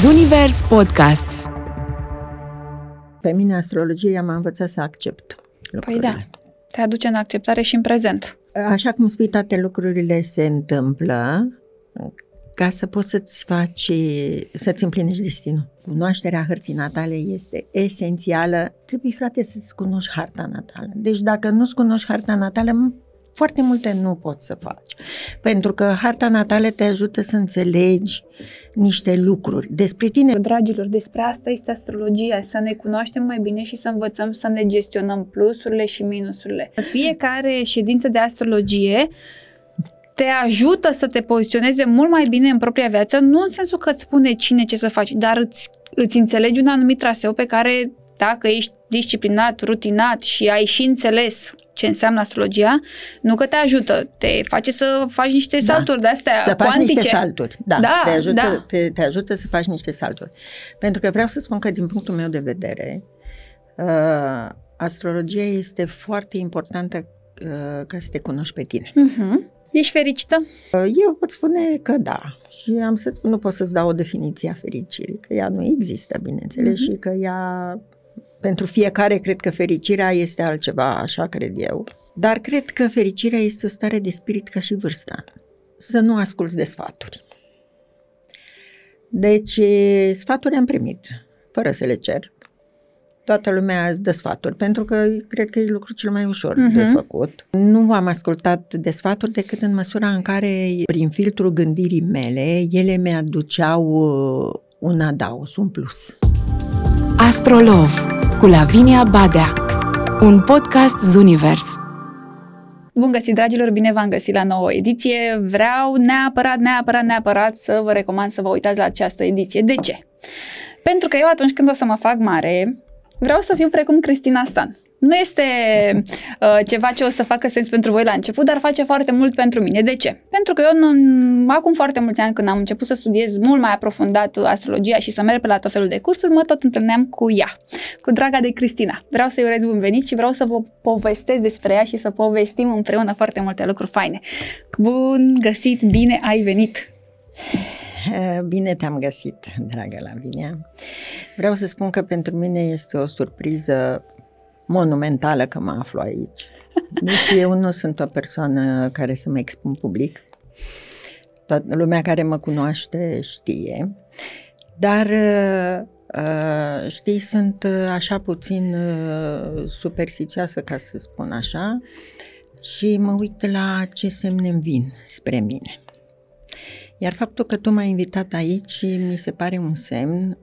Zunivers Podcasts Pe mine astrologia m-a învățat să accept Păi lucrurile. da, te aduce în acceptare și în prezent. Așa cum spui, toate lucrurile se întâmplă ca să poți să-ți faci, să-ți împlinești destinul. Cunoașterea hărții natale este esențială. Trebuie, frate, să-ți cunoști harta natală. Deci dacă nu-ți cunoști harta natală, foarte multe nu poți să faci. Pentru că harta natală te ajută să înțelegi niște lucruri despre tine. Dragilor, despre asta este astrologia, să ne cunoaștem mai bine și să învățăm să ne gestionăm plusurile și minusurile. Fiecare ședință de astrologie te ajută să te poziționeze mult mai bine în propria viață, nu în sensul că îți spune cine ce să faci, dar îți, îți înțelegi un anumit traseu pe care, dacă ești disciplinat, rutinat și ai și înțeles ce înseamnă astrologia, nu că te ajută, te face să faci niște Da. salturi de astea Să faci cuantice. niște salturi. Da, Da, te, ajută, da. Te, te ajută să faci niște salturi. Pentru că vreau să spun că, din punctul meu de vedere, uh, astrologia este foarte importantă uh, ca să te cunoști pe tine. Mhm. Ești fericită? Uh, eu pot spune că da. Și am să spun, nu pot să-ți dau o definiție a fericirii, că ea nu există, bineînțeles, Mhm. și că ea, pentru fiecare, cred că fericirea este altceva, așa cred eu. Dar cred că fericirea este o stare de spirit ca și vârsta. Să nu asculți de sfaturi. Deci, sfaturi am primit, fără să le cer. Toată lumea îți dă sfaturi, pentru că cred că e lucrul cel mai ușor uh-huh. de Mhm. făcut. Nu am ascultat de sfaturi decât în măsura în care, prin filtrul gândirii mele, ele mi-aduceau uh, un adaos, un plus. Astrolov cu Lavinia Badea Un podcast Zunivers Bun găsit, dragilor, bine v-am găsit la nouă ediție. Vreau neapărat, neapărat, neapărat să vă recomand să vă uitați la această ediție. De ce? Pentru că eu atunci când o să mă fac mare, vreau să fiu precum Cristina Stan. Nu este uh, ceva ce o să facă sens pentru voi la început, dar face foarte mult pentru mine. De ce? Pentru că eu, în, acum foarte mulți ani, când am început să studiez mult mai aprofundat astrologia și să merg pe la tot felul de cursuri, mă tot întâlneam cu ea, cu draga de Cristina. Vreau să-i urez bun venit și vreau să vă povestesc despre ea și să povestim împreună foarte multe lucruri faine. Bun găsit, bine ai venit! Eh, Bine te-am găsit, dragă Lavinia. Vreau să spun că pentru mine este o surpriză monumentală că mă aflu aici. Deci eu nu sunt o persoană care să mă expun public. Toată lumea care mă cunoaște știe. Dar uh, știi, sunt uh, așa puțin uh, superstițioasă, ca să spun așa, și mă uit la ce semne îmi vin spre mine. Iar faptul că tu m-ai invitat aici mi se pare un semn,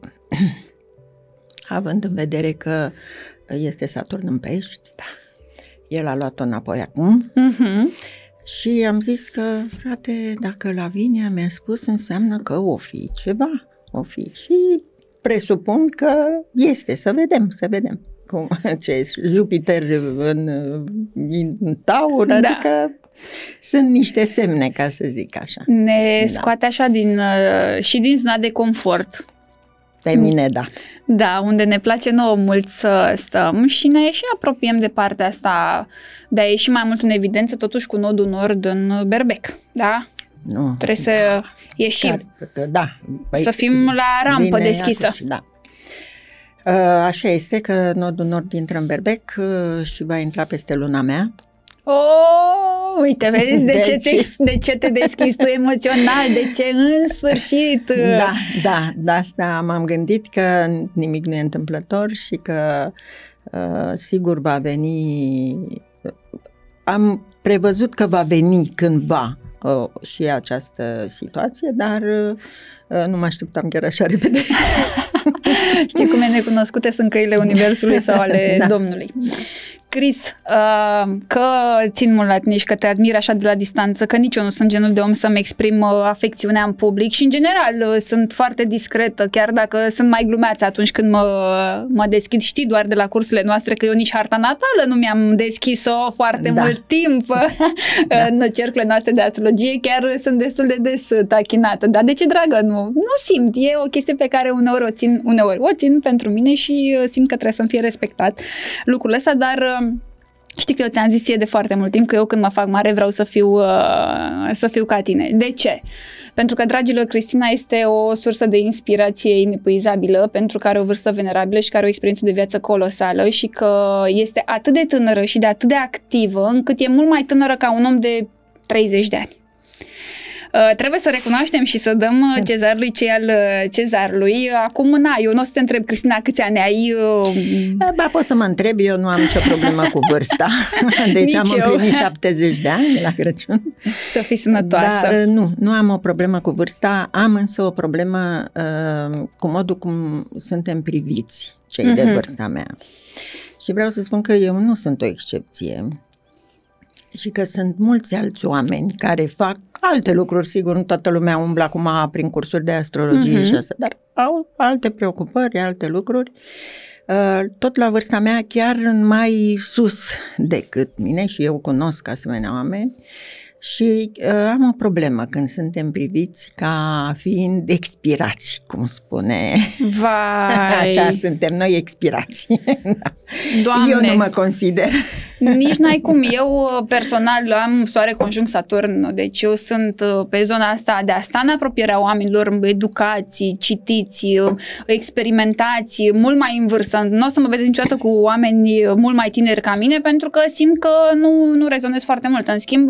având în vedere că este Saturn în pești, da. el a luat-o înapoi acum Uh-huh. și am zis că, frate, dacă Lavinia mi-a spus, înseamnă că o fi ceva, o fi. Și presupun că este, să vedem, să vedem. Cum, ce e Jupiter în, în taur, Da. adică sunt niște semne, ca să zic așa. Ne Da. scoate așa din, uh, și din zona de confort. Pe mine, da. Da, unde ne place nouă mult să stăm și ne și apropiem de partea asta de a ieși mai mult în evidență, totuși cu nodul nord în berbec, da? Nu. Trebuie să ieșim, Da, da. Păi, să fim la rampă vine deschisă. atunci, da. Uh, Așa este că nodul nord intră în berbec uh, și va intra peste luna mea. Oh, uite, vezi de, Deci- ce te, de ce te deschizi tu emoțional, de ce în sfârșit. Da, da, de asta m-am gândit că nimic nu e întâmplător și că uh, sigur va veni. Am prevăzut că va veni cândva uh, și această situație, dar uh, nu mă așteptam chiar așa repede. Știi cum e necunoscute sunt căile Universului sau ale Da. Domnului. Cris, uh, că țin mult la tine și că te admir așa de la distanță, că nici eu nu sunt genul de om să-mi exprim uh, afecțiunea în public și în general uh, sunt foarte discretă, chiar dacă sunt mai glumeață atunci când mă, mă deschid. Știi doar de la cursurile noastre că eu nici harta natală nu mi-am deschis-o foarte Da. mult timp Da. în cercurile noastre de astrologie, chiar sunt destul de des uh, tachinată. Dar de ce, dragă, nu? Nu simt, e o chestie pe care uneori o țin, uneori o țin pentru mine și uh, simt că trebuie să-mi fie respectat lucrul ăsta, dar uh, Știi că eu ți-am zis ție de foarte mult timp că eu când mă fac mare vreau să fiu, uh, să fiu ca tine. De ce? Pentru că, dragilor, Cristina este o sursă de inspirație inepuizabilă pentru că are o vârstă venerabilă și care are o experiență de viață colosală și că este atât de tânără și de atât de activă încât e mult mai tânără ca un om de 30 de ani. Uh, trebuie să recunoaștem și să dăm uh, cezarului ce al uh, cezarului. Acum, na, eu nu o să te întreb, Cristina, câți ani ai? Da, ba, pot să mă întreb, eu nu am nicio problemă cu vârsta. Deci Nici am eu. împlinit 70 de ani la Crăciun. Să fii sănătoasă. Dar nu, nu am o problemă cu vârsta, am însă o problemă uh, cu modul cum suntem priviți cei uh-huh. de mhm. vârsta mea. Și vreau să spun că eu nu sunt o excepție și că sunt mulți alți oameni care fac alte lucruri, sigur, nu toată lumea umblă acum prin cursuri de astrologie uh-huh. și asta, dar au alte preocupări, alte lucruri. Uh, tot la vârsta mea, chiar mai sus decât mine și eu cunosc asemenea oameni, și uh, am o problemă când suntem priviți ca fiind expirați, cum spune. Vai! Așa suntem noi expirați. Doamne! Eu nu mă consider. Nici n-ai cum. Eu personal am soare conjunct Saturn, deci eu sunt uh, pe zona asta de a sta în apropierea oamenilor, educații, citiți, experimentați, mult mai în vârstă. Nu o să mă vedeți niciodată cu oameni mult mai tineri ca mine, pentru că simt că nu, nu rezonez foarte mult. În schimb,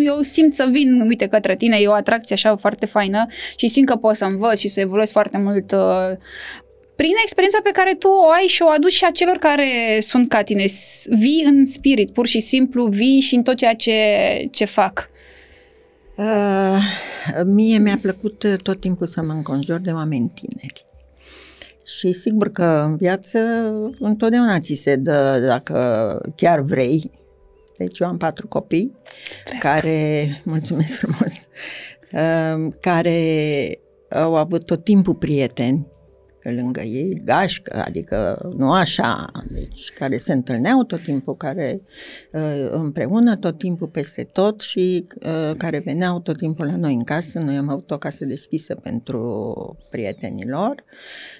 eu simt să vin, uite, către tine, e o atracție așa foarte faină și simt că pot să învăț și să evoluez foarte mult uh, prin experiența pe care tu o ai și o aduci și a celor care sunt ca tine. Vii în spirit, pur și simplu, vii și în tot ceea ce, ce fac. Uh, mie mi-a plăcut tot timpul să mă înconjur de oameni tineri. Și sigur că în viață întotdeauna ți se dă, dacă chiar vrei, deci eu am patru copii Stres. care, mulțumesc frumos, uh, care au avut tot timpul prieteni lângă ei, gașcă, adică nu așa, deci care se întâlneau tot timpul, care uh, împreună tot timpul peste tot și uh, care veneau tot timpul la noi în casă. Noi am avut o casă deschisă pentru prietenilor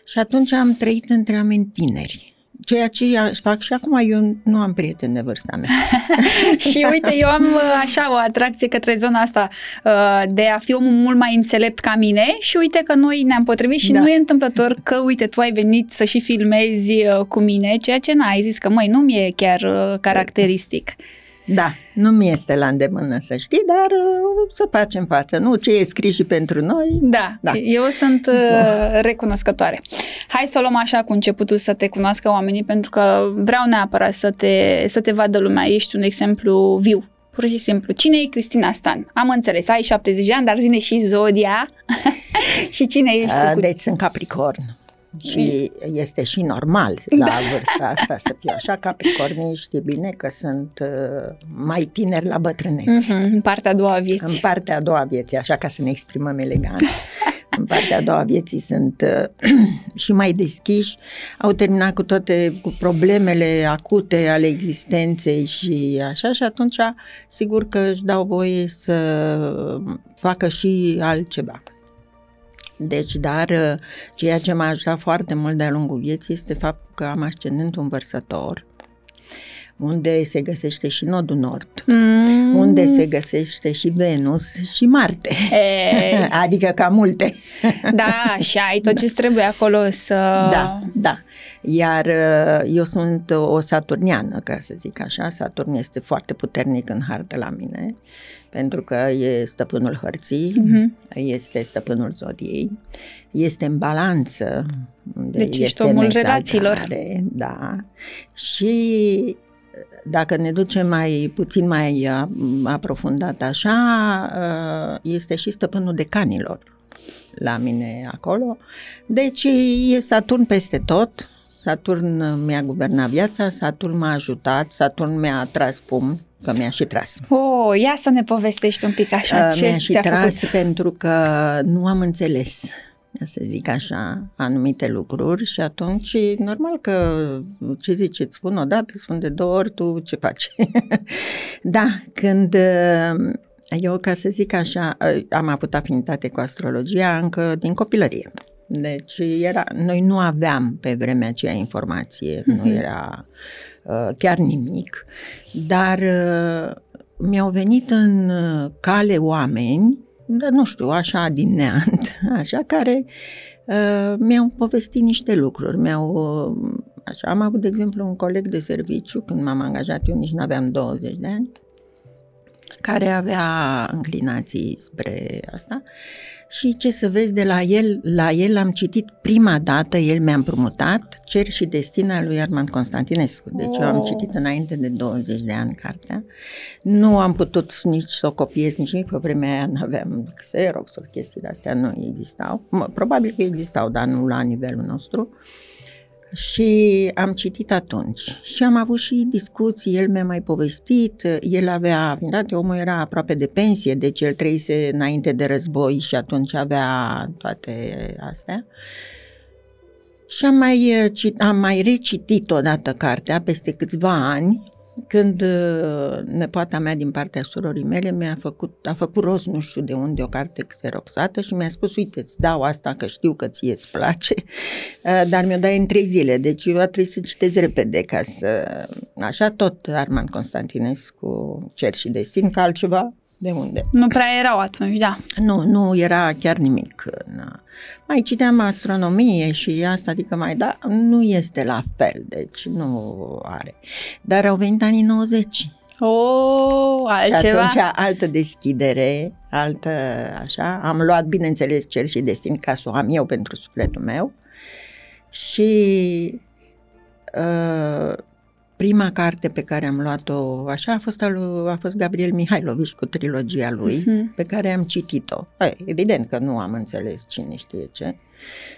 și atunci am trăit între oameni tineri ceea ce fac și acum, eu nu am prieteni de vârsta mea. și uite, eu am uh, așa o atracție către zona asta uh, de a fi omul mult mai înțelept ca mine și uite că noi ne-am potrivit și da. nu e întâmplător că, uite, tu ai venit să și filmezi uh, cu mine, ceea ce n-ai zis că, măi, nu mi-e chiar caracteristic. Da, nu mi este la îndemână să știi, dar uh, să facem față. Nu ce e scris și pentru noi. Da, da. eu sunt uh, recunoscătoare. Hai să o luăm așa cu începutul să te cunoască oamenii, pentru că vreau neapărat să te, să te vadă lumea. Ești un exemplu viu pur și simplu. Cine e Cristina Stan? Am înțeles, ai 70 de ani, dar zine și Zodia. și cine ești tu? Cu... Deci sunt Capricorn. Și este și normal la da. vârsta asta să fiu așa. Capricornii știe bine că sunt uh, mai tineri la bătrâneți. Mm-hmm, în partea a doua a vieții. În partea a doua a vieții, așa ca să ne exprimăm elegant. în partea a doua a vieții sunt uh, și mai deschiși, au terminat cu toate cu problemele acute ale existenței și așa și atunci sigur că își dau voie să facă și altceva. Deci, dar uh, ceea ce m-a ajutat foarte mult de-a lungul vieții este faptul că am ascendentul învărsător, unde se găsește și nodul nord, mm. unde se găsește și Venus și Marte. E... adică ca multe. da, și ai tot ce trebuie acolo să... Da, da. Iar uh, eu sunt o saturniană, ca să zic așa. Saturn este foarte puternic în hartă la mine pentru că e stăpânul hărții, uh-huh. este stăpânul zodiei, este în balanță. Deci este ești omul relațiilor. Da. Și dacă ne ducem mai puțin mai aprofundat așa, este și stăpânul decanilor la mine acolo. Deci e Saturn peste tot, Saturn mi-a guvernat viața, Saturn m-a ajutat, Saturn mi-a atras pumn că mi-a și tras. Oh, ia să ne povestești un pic așa uh, ce Mi-a și tras făcut. pentru că nu am înțeles să zic așa, anumite lucruri și atunci, normal că ce zice, îți spun o dată, spun de două ori, tu ce faci? da, când uh, eu, ca să zic așa, uh, am avut afinitate cu astrologia încă din copilărie. Deci era, noi nu aveam pe vremea aceea informație, mm-hmm. nu mhm. era uh, chiar nimic, dar uh, mi-au venit în uh, cale oameni, dar nu știu, așa din neant, așa, care uh, mi-au povestit niște lucruri, mi-au... Uh, așa, am avut, de exemplu, un coleg de serviciu, când m-am angajat, eu nici nu aveam 20 de ani, care avea înclinații spre asta și ce să vezi de la el, la el am citit prima dată, el mi-a împrumutat Cer și Destina lui Armand Constantinescu. Deci oh. eu am oh. citit înainte de 20 de ani cartea. Nu am putut nici să o copiez, nici nimic, pe vremea aia nu aveam Xerox, o chestii de-astea nu existau. Probabil că existau, dar nu la nivelul nostru. Uh, și am citit atunci și am avut și discuții, el mi-a mai povestit, el avea, dat, omul era aproape de pensie, deci el trăise înainte de război și atunci avea toate astea. Și am mai, am mai recitit odată cartea peste câțiva ani când uh, nepoata mea din partea surorii mele mi-a făcut, a făcut rost nu știu de unde o carte xeroxată și mi-a spus, uite, îți dau asta că știu că ție îți place, uh, dar mi-o dai în trei zile, deci eu trebuie să citesc repede ca să... Așa tot Armand Constantinescu, Cer și Destin, că altceva de unde? Nu prea erau atunci, da. Nu, nu era chiar nimic. Mai citeam astronomie și asta, adică mai da, nu este la fel, deci nu are. Dar au venit anii 90. Oh, altceva. Și atunci altă deschidere, altă așa. Am luat, bineînțeles, cer și destin ca să o am eu pentru sufletul meu. Și uh, Prima carte pe care am luat-o așa a fost, al, a fost Gabriel Mihailovici cu trilogia lui, uh-huh. pe care am citit-o. E, evident că nu am înțeles cine știe ce,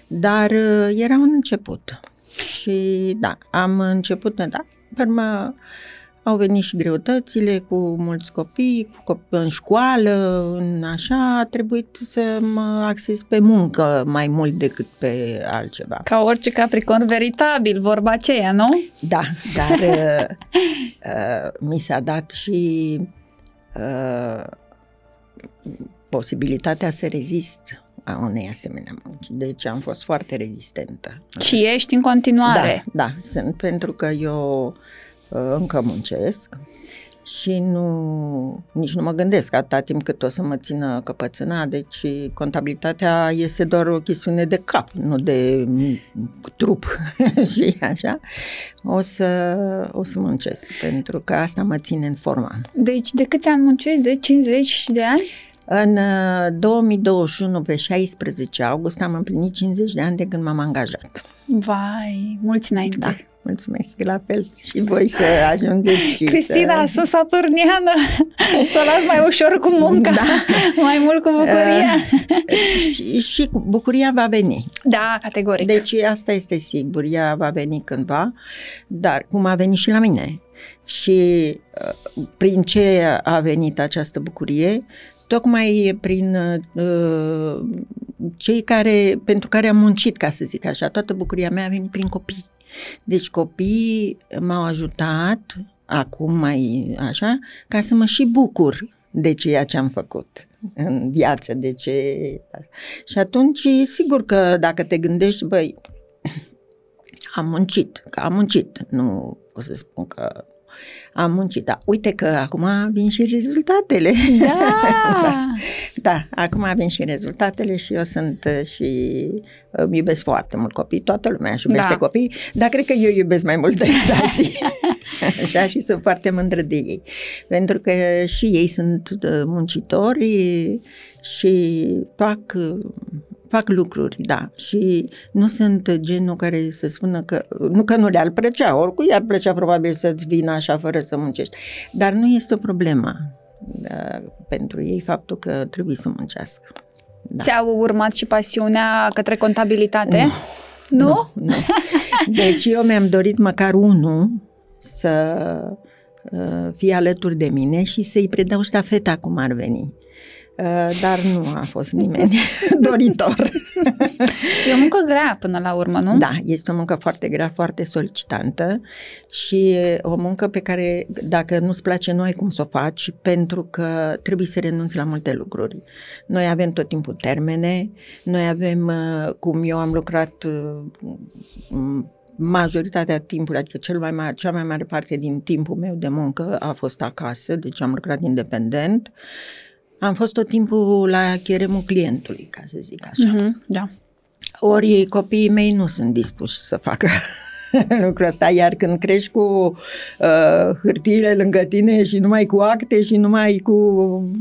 dar uh, era un început. Și da, am început, da, urmă, au venit și greutățile cu mulți copii, cu copii în școală, în așa, a trebuit să mă acces pe muncă mai mult decât pe altceva. Ca orice capricorn veritabil, vorba aceea, nu? Da, dar uh, uh, mi s-a dat și uh, posibilitatea să rezist a unei asemenea munci. Deci am fost foarte rezistentă. Și ești în continuare. Da, da, sunt pentru că eu încă muncesc și nu, nici nu mă gândesc atâta timp cât o să mă țină căpățâna, deci contabilitatea este doar o chestiune de cap, nu de trup și așa. O să, o să muncesc, pentru că asta mă ține în forma. Deci de câți ani muncești? De 50 de ani? În 2021, uh, pe 16 august, am împlinit 50 de ani de când m-am angajat. Vai, mulți înainte. Da. Mulțumesc, la fel și voi să ajungeți și Cristina, să... saturniană, să o las mai ușor cu munca, da. mai mult cu bucuria. Uh, și, și bucuria va veni. Da, categoric. Deci asta este sigur, ea va veni cândva, dar cum a venit și la mine. Și uh, prin ce a venit această bucurie? Tocmai prin uh, cei care, pentru care am muncit, ca să zic așa. Toată bucuria mea a venit prin copii. Deci copiii m-au ajutat, acum mai așa, ca să mă și bucur de ceea ce am făcut în viață, de ce... Și atunci, sigur că dacă te gândești, băi, am muncit, că am muncit, nu o să spun că am muncit, dar uite că acum vin și rezultatele. Da! da, acum vin și rezultatele și eu sunt uh, și îmi iubesc foarte mult copii, toată lumea își iubește da. copii, dar cred că eu iubesc mai mult decât alții. Așa și sunt foarte mândră de ei. Pentru că și ei sunt uh, muncitori și fac fac lucruri, da, și nu sunt genul care să spună că, nu că nu le-ar plăcea, oricui ar plăcea probabil să-ți vină așa fără să muncești, dar nu este o problemă da, pentru ei faptul că trebuie să muncească. Da. Ți-au urmat și pasiunea către contabilitate? Nu. Nu? nu, nu. Deci eu mi-am dorit măcar unul să uh, fie alături de mine și să-i predau ștafeta cum ar veni. Uh, dar nu a fost nimeni doritor. E o muncă grea până la urmă, nu? Da, este o muncă foarte grea, foarte solicitantă și o muncă pe care dacă nu-ți place nu ai cum să o faci pentru că trebuie să renunți la multe lucruri. Noi avem tot timpul termene, noi avem, uh, cum eu am lucrat uh, majoritatea timpului, adică cel mai mare, cea mai mare parte din timpul meu de muncă a fost acasă, deci am lucrat independent. Am fost tot timpul la cheremul clientului, ca să zic așa. Mm-hmm, da. Ori copiii mei nu sunt dispuși să facă lucrul ăsta, iar când crești cu uh, hârtiile lângă tine și numai cu acte și numai cu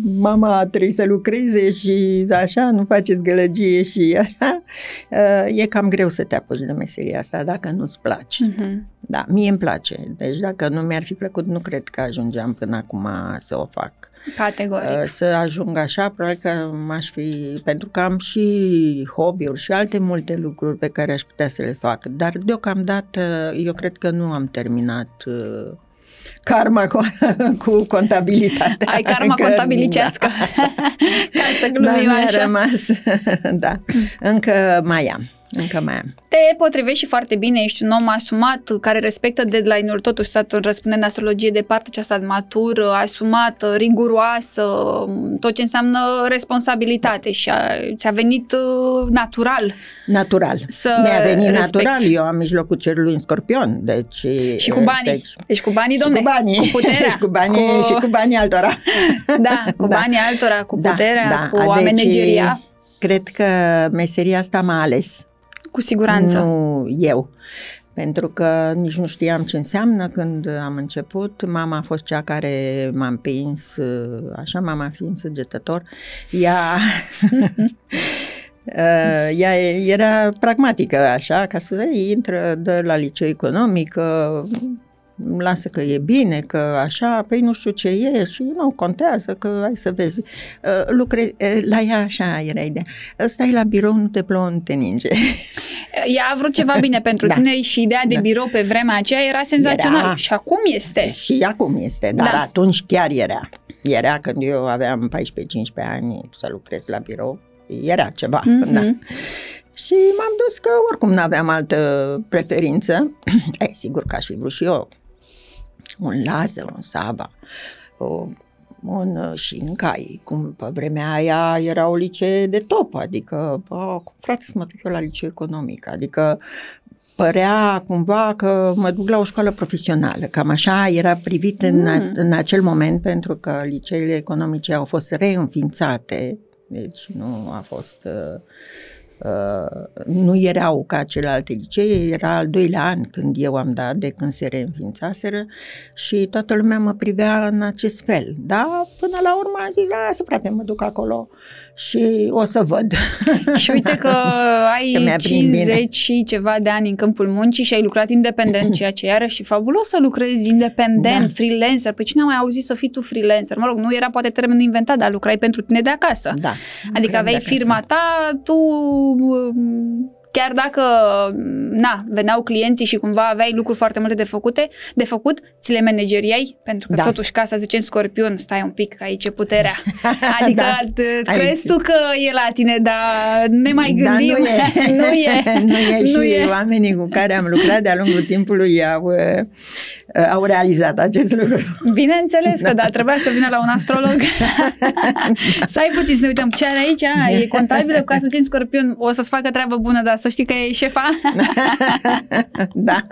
mama trebuie să lucreze și așa, nu faceți gălăgie și așa, uh, e cam greu să te apuci de meseria asta dacă nu-ți place. Mm-hmm. Da, mie îmi place, deci dacă nu mi-ar fi plăcut, nu cred că ajungeam până acum să o fac. Categoric. Uh, Să ajung așa, probabil că m-aș fi, pentru că am și hobby-uri și alte multe lucruri pe care aș putea să le fac, dar deocamdată eu cred că nu am terminat uh, karma cu, cu contabilitatea. Ai karma Încă- contabilicească. Ca să Da, glumim da mi-a așa. rămas, da, încă mai am, încă mai am. Te potrivești și foarte bine, ești un om asumat, care respectă deadline-uri, totuși Saturn răspunde în astrologie de partea aceasta matură, asumată, riguroasă, tot ce înseamnă responsabilitate și a, ți-a venit uh, natural. Natural. Să Mi-a venit respecti. natural. Eu am mijlocul cerului în scorpion. Deci, Și cu banii. Deci, deci cu banii, domne, și cu banii. cu puterea. și cu banii, cu... și cu banii altora. Da, cu Da. banii altora, cu Da, puterea, da. cu a Deci, manageria, Cred că meseria asta m-a ales. Cu siguranță. Nu eu. Pentru că nici nu știam ce înseamnă când am început. Mama a fost cea care m-a împins, așa, mama fiind săgetător. Ea, Uh, ea era pragmatică, așa, ca să zic, intră, dă la liceu economic, uh, lasă că e bine, că așa, păi nu știu ce e și nu contează, că hai să vezi. Uh, lucre, uh, la ea așa era ideea. Stai la birou, nu te plouă, nu te ninge. Ea a vrut ceva bine pentru Da. tine și ideea de Da. birou pe vremea aceea era senzațional. Era. Și acum este. Și acum este, dar Da. atunci chiar era. Era când eu aveam 14-15 ani să lucrez la birou, era ceva. Mhm. Da. Și m-am dus că oricum nu aveam altă preferință. e, sigur că aș fi vrut și eu un laser, un Saba, o, un uh, Shinkai, cum pe vremea aia era o licee de top, adică, oh, frate, să mă duc eu la liceu economic, adică părea cumva că mă duc la o școală profesională, cam așa era privit în, a, Mm. în acel moment, pentru că liceele economice au fost reînființate, deci nu a fost... Uh, Uh, nu erau ca celelalte licee, era al doilea an când eu am dat, de când se reînființaseră și toată lumea mă privea în acest fel. Dar până la urmă am zis, lasă frate, mă duc acolo și o să văd. Și uite că ai Că mi-a prins bine. 50 și ceva de ani în câmpul muncii și ai lucrat independent, ceea ce iarăși e fabulos să lucrezi independent, Da. freelancer. Păi cine a mai auzit să fii tu freelancer? Mă rog, nu era poate termenul inventat, dar lucrai pentru tine de acasă. Da. Adică lucram aveai de acasă. firma ta, tu um, chiar dacă na, veneau clienții și cumva aveai lucruri foarte multe de făcute, de făcut, ți le manageriai? Pentru că Da. totuși casa zice în scorpion, stai un pic, că aici e puterea. Adică Da. da. Aici. crezi tu că e la tine, dar ne mai Dar gândim. nu e. nu e. nu e Nu și e. oamenii cu care am lucrat de-a lungul timpului au, uh, au realizat acest lucru. Bineînțeles că da, trebuia să vină la un astrolog. Stai puțin să ne uităm ce are aici, e contabilă cu casa în scorpion, o să-ți facă treabă bună, dar să știi că e șefa. da.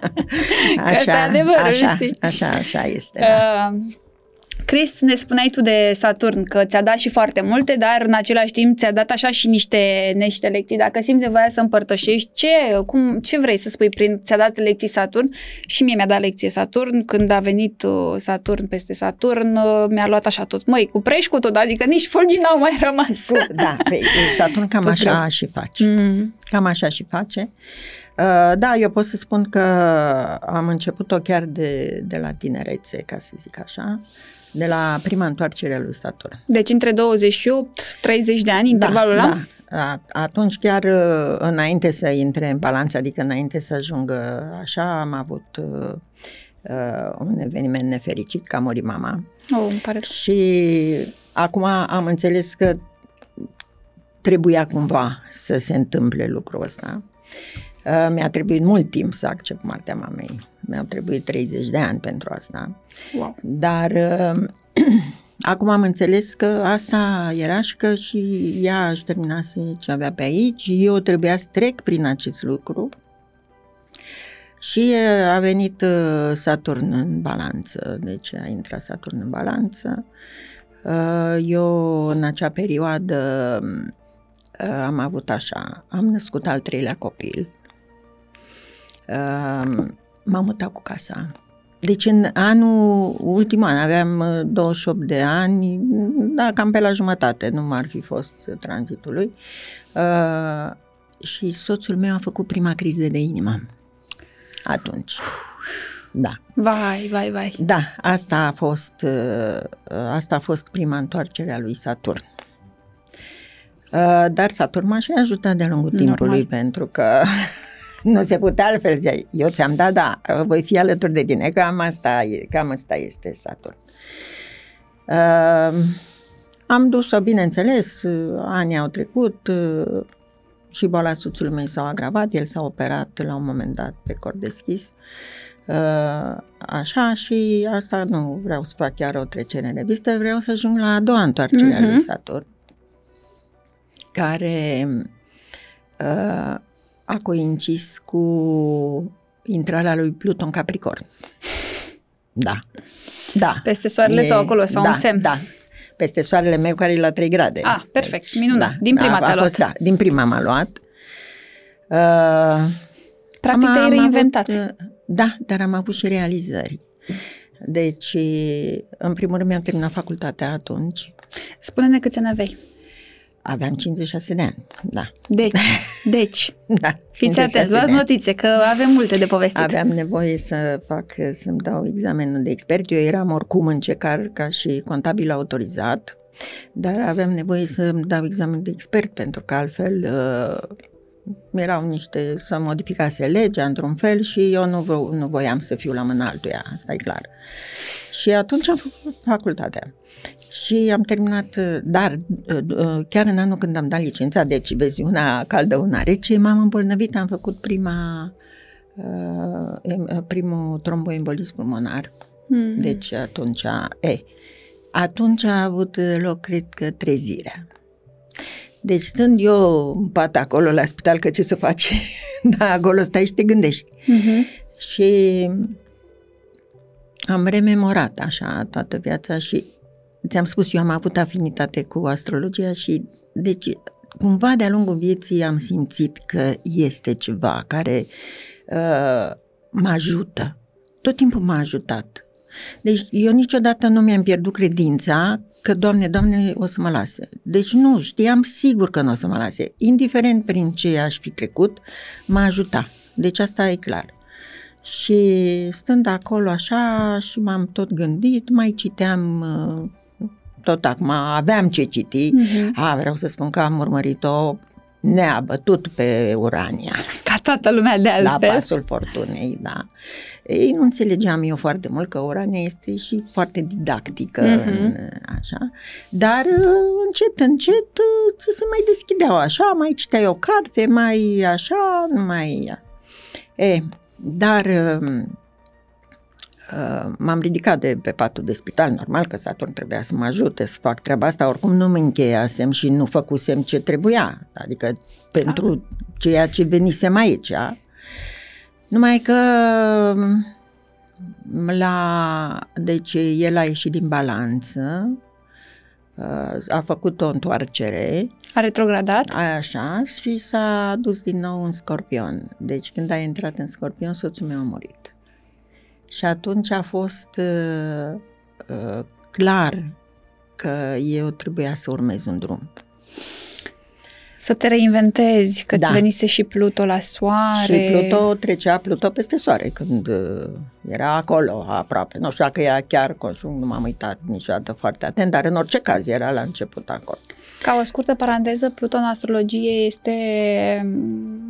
asta e adevărul, așa, știi? Așa, așa este. Da. Uh, Chris, ne spuneai tu de Saturn că ți-a dat și foarte multe, dar în același timp ți-a dat așa și niște, niște lecții. Dacă simți nevoia să împărtășești, ce, cum, ce vrei să spui prin ți-a dat lecții Saturn? Și mie mi-a dat lecție Saturn. Când a venit uh, Saturn peste Saturn, uh, mi-a luat așa tot. Măi, cu preș cu tot, adică nici fulgii n-au mai rămas. Cu- Da, pe, Saturn cam Fost așa greu. și face. Mm. Cam așa și face. Uh, Da, eu pot să spun că am început-o chiar de, de la tinerețe, ca să zic așa, de la prima întoarcere a lui Saturn. Deci între 28-30 de ani, intervalul ăla? Da, A- atunci chiar uh, înainte să intre în balanță, adică înainte să ajungă așa, am avut uh, uh, un eveniment nefericit, că a murit mama. Oh, îmi pare rău. Și acum am înțeles că trebuia cumva să se întâmple lucrul ăsta. Uh, Mi-a trebuit mult timp să accept moartea mamei. Mi-au trebuit 30 de ani pentru asta. Wow. Dar uh, acum am înțeles că asta era și că și ea își terminase ce avea pe aici. Eu trebuia să trec prin acest lucru Și a venit uh, Saturn în balanță, deci a intrat Saturn în balanță. Uh, eu în acea perioadă uh, am avut așa, am născut al treilea copil. M-am mutat cu casa. Deci în anul, ultimul an, aveam 28 de ani, da, cam pe la jumătate, nu m-ar fi fost tranzitului. Și soțul meu a făcut prima criză de inimă atunci. Da. Vai, vai, vai. Da, asta a fost, uh, asta a fost prima întoarcere a lui Saturn. Uh, dar Saturn m-a și ajutat de-a lungul Normal. timpului pentru că nu se putea altfel. Eu ți-am dat, da, voi fi alături de tine. Cam asta, cam asta este Saturn. Uh, am dus-o, bineînțeles, anii au trecut, și boala soțului meu s-a agravat, el s-a operat la un moment dat pe cor deschis. Uh, așa și asta nu vreau să fac chiar o trecere în revistă, vreau să ajung la a doua întoarcere uh-huh. a lui mhm. Saturn, care uh, a coincis cu intrarea lui Pluton în Capricorn. Da. Da. Peste soarele e, tău acolo sau da, un semn. Da, peste soarele meu care e la 3 grade. Ah, perfect, deci, minunat. Da, din prima a, te-a luat. Fost, da, din prima m-a luat. Uh, Practic am, te-ai reinventat. Avut, uh, da, dar am avut și realizări. Deci, în primul rând mi-am terminat facultatea atunci. Spune-ne câți ani aveai. Aveam 56 de ani, da. Deci, deci, da, fiți atenți, luați notițe, că avem multe de povestit. Aveam nevoie să fac, să-mi dau examenul de expert. Eu eram oricum în cecar ca și contabil autorizat, dar aveam nevoie să-mi dau examenul de expert, pentru că altfel uh, erau niște, să modificase legea într-un fel și eu nu, vo- nu voiam să fiu la mâna altuia, asta e clar. Și atunci am făcut facultatea. Și am terminat, dar chiar în anul când am dat licența, deci vezi una caldă, una rece, m-am îmbolnăvit, am făcut prima, primul tromboembolism pulmonar. Mm. Deci atunci, e, atunci a avut loc, cred că, trezirea. Deci stând eu în pat acolo la spital, că ce să faci? da, acolo stai și te gândești. Mm-hmm. Și am rememorat așa toată viața și ți-am spus, eu am avut afinitate cu astrologia și deci cumva de-a lungul vieții am simțit că este ceva care uh, mă ajută. Tot timpul m-a ajutat. Deci eu niciodată nu mi-am pierdut credința că, Doamne, Doamne, o să mă lase. Deci nu, știam sigur că nu o să mă lase. Indiferent prin ce aș fi trecut, m-a ajutat. Deci asta e clar. Și stând acolo așa și m-am tot gândit, mai citeam uh, tot acum aveam ce citi. Uh-huh. A, vreau să spun că am urmărit-o neabătut pe Urania. Ca toată lumea de altfel. La pasul fortunei, da. Ei, nu înțelegeam eu foarte mult că Urania este și foarte didactică, uh-huh. în, așa, dar încet, încet ți se mai deschideau așa, mai citeai o carte, mai așa, mai... E, dar Uh, m-am ridicat de pe patul de spital, normal că Saturn trebuia să mă ajute să fac treaba asta, oricum nu mă încheiasem și nu făcusem ce trebuia, adică pentru ceea ce venisem aici. Numai că la, deci el a ieșit din balanță, uh, a făcut o întoarcere. A retrogradat? Așa, și s-a dus din nou în scorpion. Deci când a intrat în scorpion, soțul meu a murit. Și atunci a fost uh, uh, clar că eu trebuia să urmez un drum. Să te reinventezi, că da. ți venise și Pluto la soare. Și Pluto trecea Pluto peste soare când uh, era acolo aproape. Nu știu dacă ea chiar consum, nu m-am uitat niciodată foarte atent, dar în orice caz era la început acolo. Ca o scurtă paranteză, Pluto în astrologie este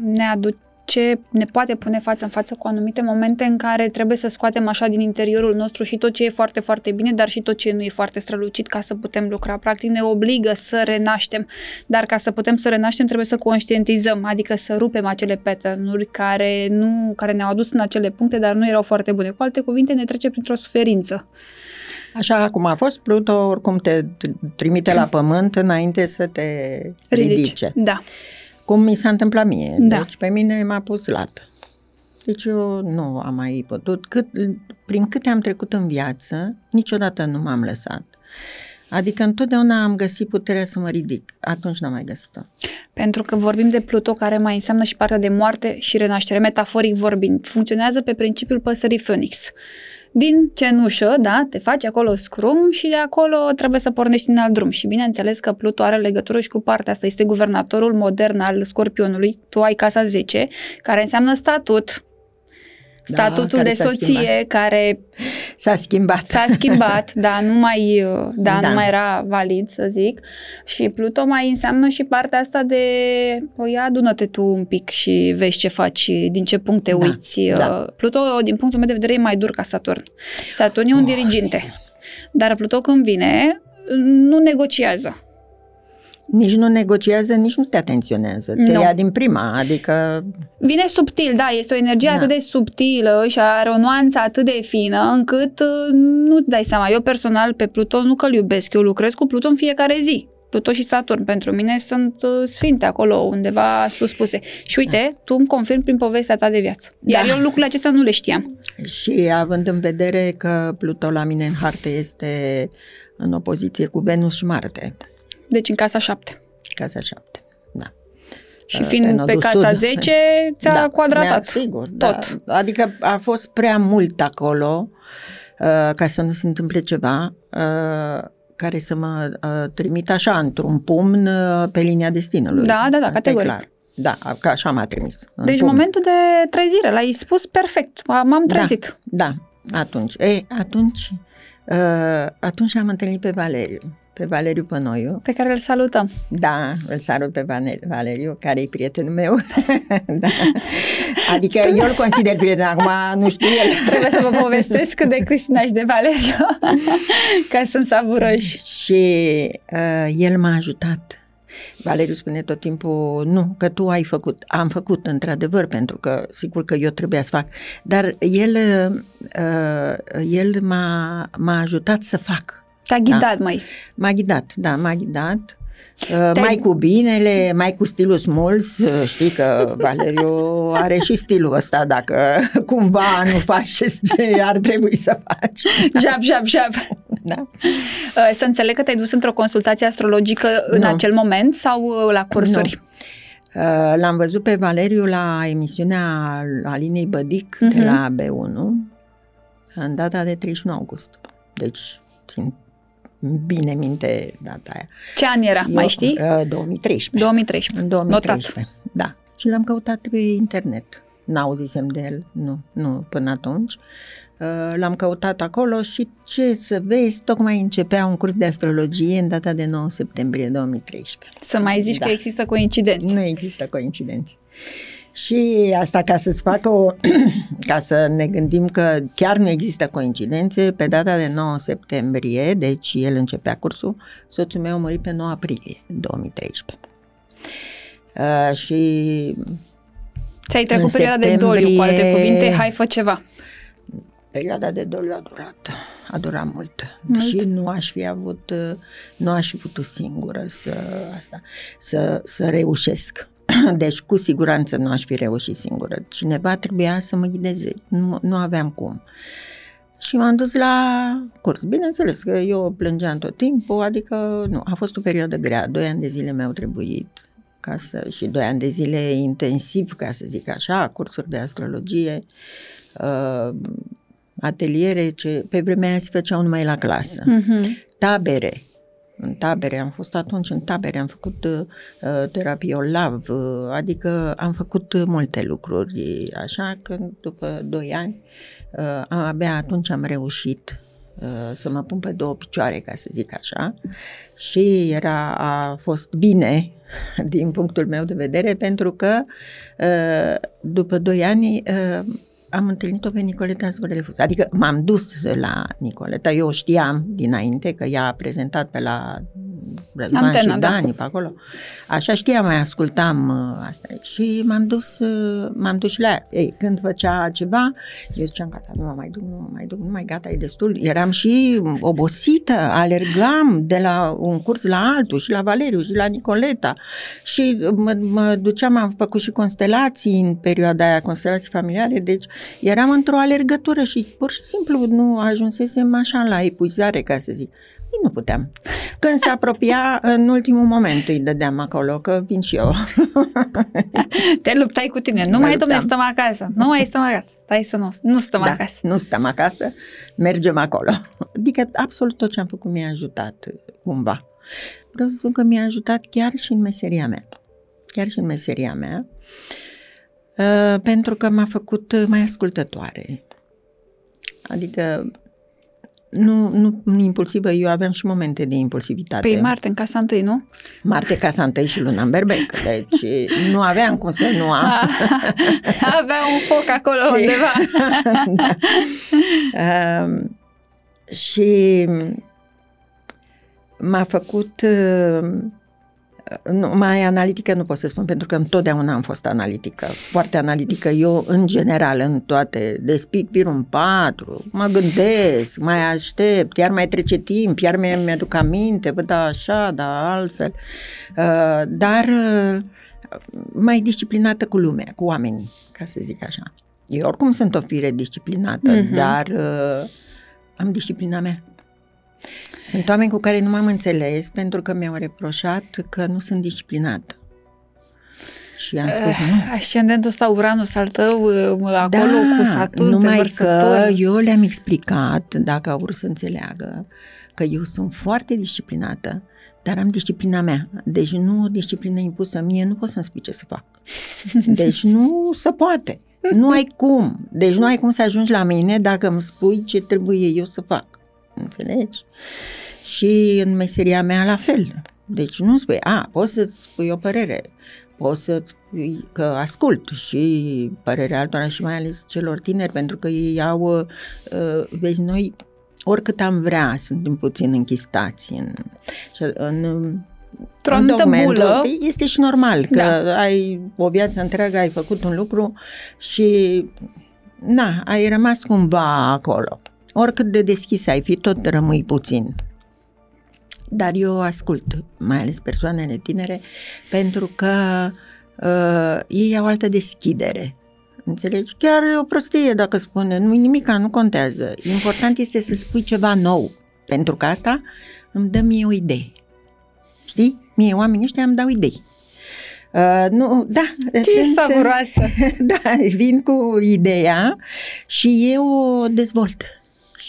ne aduce ce ne poate pune față în față cu anumite momente în care trebuie să scoatem așa din interiorul nostru și tot ce e foarte, foarte bine, dar și tot ce nu e foarte strălucit ca să putem lucra. Practic ne obligă să renaștem, dar ca să putem să renaștem trebuie să conștientizăm, adică să rupem acele pattern care, nu, care ne-au adus în acele puncte, dar nu erau foarte bune. Cu alte cuvinte, ne trece printr-o suferință. Așa cum a fost, Pluto oricum te trimite la pământ înainte să te ridice. Da cum mi s-a întâmplat mie. Da. Deci pe mine m-a pus lată. Deci eu nu am mai putut. Cât, prin câte am trecut în viață, niciodată nu m-am lăsat. Adică întotdeauna am găsit puterea să mă ridic. Atunci n-am mai găsit-o. Pentru că vorbim de Pluto, care mai înseamnă și partea de moarte și renaștere, metaforic vorbind. Funcționează pe principiul păsării Phoenix. Din cenușă, da, te faci acolo scrum și de acolo trebuie să pornești în alt drum. Și bineînțeles că Pluto are legătură și cu partea asta. Este guvernatorul modern al scorpionului. Tu ai casa 10, care înseamnă statut, Da, statutul care de s-a soție schimbat. care S-a schimbat. S-a schimbat, da, nu mai, da, Da. nu mai era valid, să zic. Și Pluto mai înseamnă și partea asta de, păi adună-te tu un pic și vezi ce faci, și din ce punct te Da, uiți. da. Pluto, din punctul meu de vedere, e mai dur ca Saturn. Saturn e un Oh, diriginte. Dar Pluto când vine, nu negociază. Nici nu negociază, nici nu te atenționează. Te Nu. ia din prima, adică Vine subtil, da, este o energie Da. atât de subtilă și are o nuanță atât de fină încât uh, nu-ți dai seama. Eu personal pe Pluton nu că-l iubesc, eu lucrez cu Pluton fiecare zi. Pluto și Saturn pentru mine sunt uh, sfinte acolo undeva sus puse. Și uite, tu îmi confirmi prin povestea ta de viață. Iar Da. eu lucrurile acestea nu le știam. și având în vedere că Pluto la mine în hartă este în opoziție cu Venus și Marte, Deci în casa 7. casa 7. Da. Și Uh, fiind pe pe, nodul casa sud. 10, ți-a Da, quadratat. mi-a- Sigur, tot. Da. Adică a fost prea mult acolo uh, ca să nu se întâmple ceva uh, care să mă uh, trimit așa într-un pumn uh, pe linia destinului. Da, da, da, Asta e categoric. clar. Da, că așa m-a trimis. în Deci pumn. momentul de trezire, l-ai spus perfect. M-am trezit. Da, atunci. E, atunci, uh, atunci l-am întâlnit pe Valeriu, pe Valeriu Pănoiu. Pe care îl salutăm. Da, îl salut pe Vane- Valeriu, care e prietenul meu. da. Adică eu îl consider prieten, acum nu știu el. Trebuie să vă povestesc cât de Cristina și de Valeriu, ca sunt savuroși. Și uh, el m-a ajutat. Valeriu spune tot timpul, nu, că tu ai făcut. Am făcut, într-adevăr, pentru că sigur că eu trebuia să fac. Dar el, uh, el m-a, m-a ajutat să fac. Te-a ghidat, măi. M-a ghidat, da, m-a ghidat. Uh, Te-ai- mai cu binele, mai cu stilul smuls, uh, știi că Valeriu are și stilul ăsta, dacă cumva nu faci ce ar trebui să faci. Jap, jap, jap. Da? Uh, Să înțeleg că te-ai dus într-o consultație astrologică în Nu. acel moment sau uh, la cursuri? Uh, L-am văzut pe Valeriu la emisiunea Alinei Bădic de Mhm. la B1 în data de 31 august. Deci, țin bine minte data aia. Ce an era, Eu- mai știi? Uh, 2013. 2013. În 2013. Da. Și l-am căutat pe internet. N-auzisem de el, nu, nu, până atunci. Uh, L-am căutat acolo și ce să vezi, tocmai începea un curs de astrologie în data de 9 septembrie 2013. Să mai zici Da. că există coincidențe. Nu există coincidențe. Și asta ca să-ți fac o... ca să ne gândim că chiar nu există coincidențe, pe data de 9 septembrie, deci el începea cursul, soțul meu a murit pe 9 aprilie 2013. Uh, și Ți-ai trecut În perioada de doliu, cu alte septembrie- cuvinte, hai, fă ceva. perioada de doliu a durat, a durat mult. Mult. Și nu aș fi avut, uh, nu aș fi putut singură să, asta, să, să reușesc. Deci, cu siguranță nu aș fi reușit singură. Cineva trebuia să mă ghideze. Nu, nu aveam cum. Și m-am dus la curs. Bineînțeles că eu plângeam tot timpul, adică nu, a fost o perioadă grea. Doi ani de zile mi-au trebuit ca să, și doi ani de zile intensiv, ca să zic așa, cursuri de astrologie, uh, ateliere, ce pe vremea aia se făceau numai la clasă Mhm. tabere. În tabere, am fost atunci în tabere, am făcut uh, terapie OLAV, uh, adică am făcut uh, multe lucruri, așa că după doi ani, uh, am- abia atunci am reușit uh, să mă pun pe două picioare, ca să zic așa, și era, a fost bine din punctul meu de vedere, pentru că uh, după doi ani uh, am întâlnit-o pe Nicoleta Zvorelefus. Adică m-am dus la Nicoleta, eu o știam dinainte că ea a prezentat pe la Răzvan Antena, și da. Dani pe acolo. Așa știam, mai ascultam uh, asta. Și m-am dus, uh, m-am dus și la ea. Ei, când făcea ceva, eu ziceam, gata, nu mă mai duc, nu mă mai duc, nu mai gata, e destul. Eram și obosită, alergam de la un curs la altul, și la Valeriu, și la Nicoleta. Și mă, mă duceam, am făcut și constelații în perioada aia, constelații familiare, deci eram într-o alergătură și pur și simplu nu ajunsesem așa la epuizare, ca să zic. Ei, nu puteam. Când se apropia, în ultimul moment îi dădeam acolo, că vin și eu. Te luptai cu tine. Nu Mă mai, domne, luptam. stăm acasă. Nu mai stăm acasă. Stai să nu, nu stăm da, acasă. nu stăm acasă, mergem acolo. Adică absolut tot ce am făcut mi-a ajutat cumva. Vreau să spun că mi-a ajutat chiar și în meseria mea. Chiar și în meseria mea. Uh, pentru că m-a făcut mai ascultătoare. Adică nu, nu, nu impulsivă, eu aveam și momente de impulsivitate. Păi Marte, în casa întâi, nu? Marte, casa întâi și luna în berbec. Deci nu aveam cum să nu am. Avea un foc acolo Și- undeva. da. Um, și m-a făcut uh, nu, mai analitică nu pot să spun, pentru că întotdeauna am fost analitică, foarte analitică. Eu, în general, în toate, despic virul în patru, mă gândesc, mai aștept, iar mai trece timp, iar mi- mi-aduc aminte, văd da așa, da altfel. Uh, dar uh, mai disciplinată cu lumea, cu oamenii, ca să zic așa. Eu oricum sunt o fire disciplinată, Mhm. uh-huh. dar uh, am disciplina mea. Sunt oameni cu care nu m-am înțeles pentru că mi-au reproșat că nu sunt disciplinată. Și am spus nu. Eh, Ascendentul ăsta Uranus al tău, uh, acolo cu Saturn pe numai că vărsător. eu le-am explicat, dacă au vrut să înțeleagă, că eu sunt foarte disciplinată, dar am disciplina mea. Deci nu o disciplină impusă mie, nu pot să-mi spui ce să fac. Deci nu se poate. Nu ai cum. Deci nu ai cum să ajungi la mine dacă îmi spui ce trebuie eu să fac. Înțelegi? Și în meseria mea la fel. Deci nu spui, a, poți să-ți spui o părere, poți să-ți spui că ascult și părerea altora și mai ales celor tineri, pentru că ei au, uh, vezi, noi oricât am vrea, suntem puțin închistați în, și în Într-o în anumită documentul. bulă. Păi Este și normal că Da. ai o viață întreagă, ai făcut un lucru și na, ai rămas cumva acolo. Oricât de deschis ai fi, tot rămâi puțin. Dar eu ascult, mai ales persoanele tinere, pentru că uh, ei au altă deschidere. Înțelegi? Chiar e o prostie dacă spune, nu nimica, nu contează. Important este să spui ceva nou, pentru că asta îmi dă mie o idee. Știi? Mie oamenii ăștia îmi dau idei. Uh, nu, da, Ce savuroasă! da, vin cu ideea și eu o dezvolt.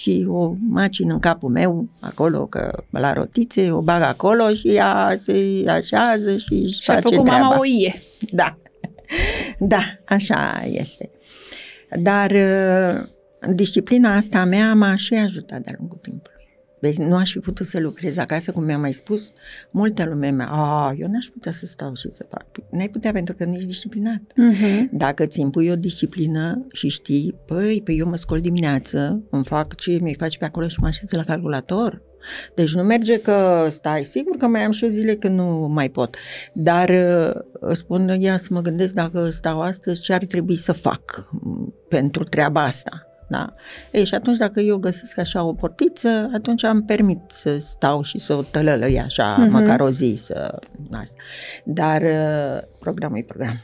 Și o macin în capul meu, acolo, că la rotițe, o bag acolo și ea se așează și își Și a face făcut treaba. mama o ie. Da, da, așa este. Dar uh, disciplina asta a mea m-a și ajutat de-a lungul timpului. Vezi, nu aș fi putut să lucrez acasă, cum mi-am mai spus, multă lume mea, a, eu n-aș putea să stau și să fac. N-ai putea pentru că nu ești disciplinat. Mhm. Dacă ți impui o disciplină și știi, păi, păi eu mă scol dimineață, îmi fac ce mi faci pe acolo și mă așez la calculator. Deci nu merge că stai, sigur că mai am și o zile când nu mai pot. Dar uh, spun, ia să mă gândesc dacă stau astăzi, ce ar trebui să fac m, pentru treaba asta. Da? Ei, și atunci dacă eu găsesc așa o portiță, atunci am permit să stau și să o tălălăi așa, Mhm. uh-huh. măcar o zi să... Asta. Dar uh, programul e program.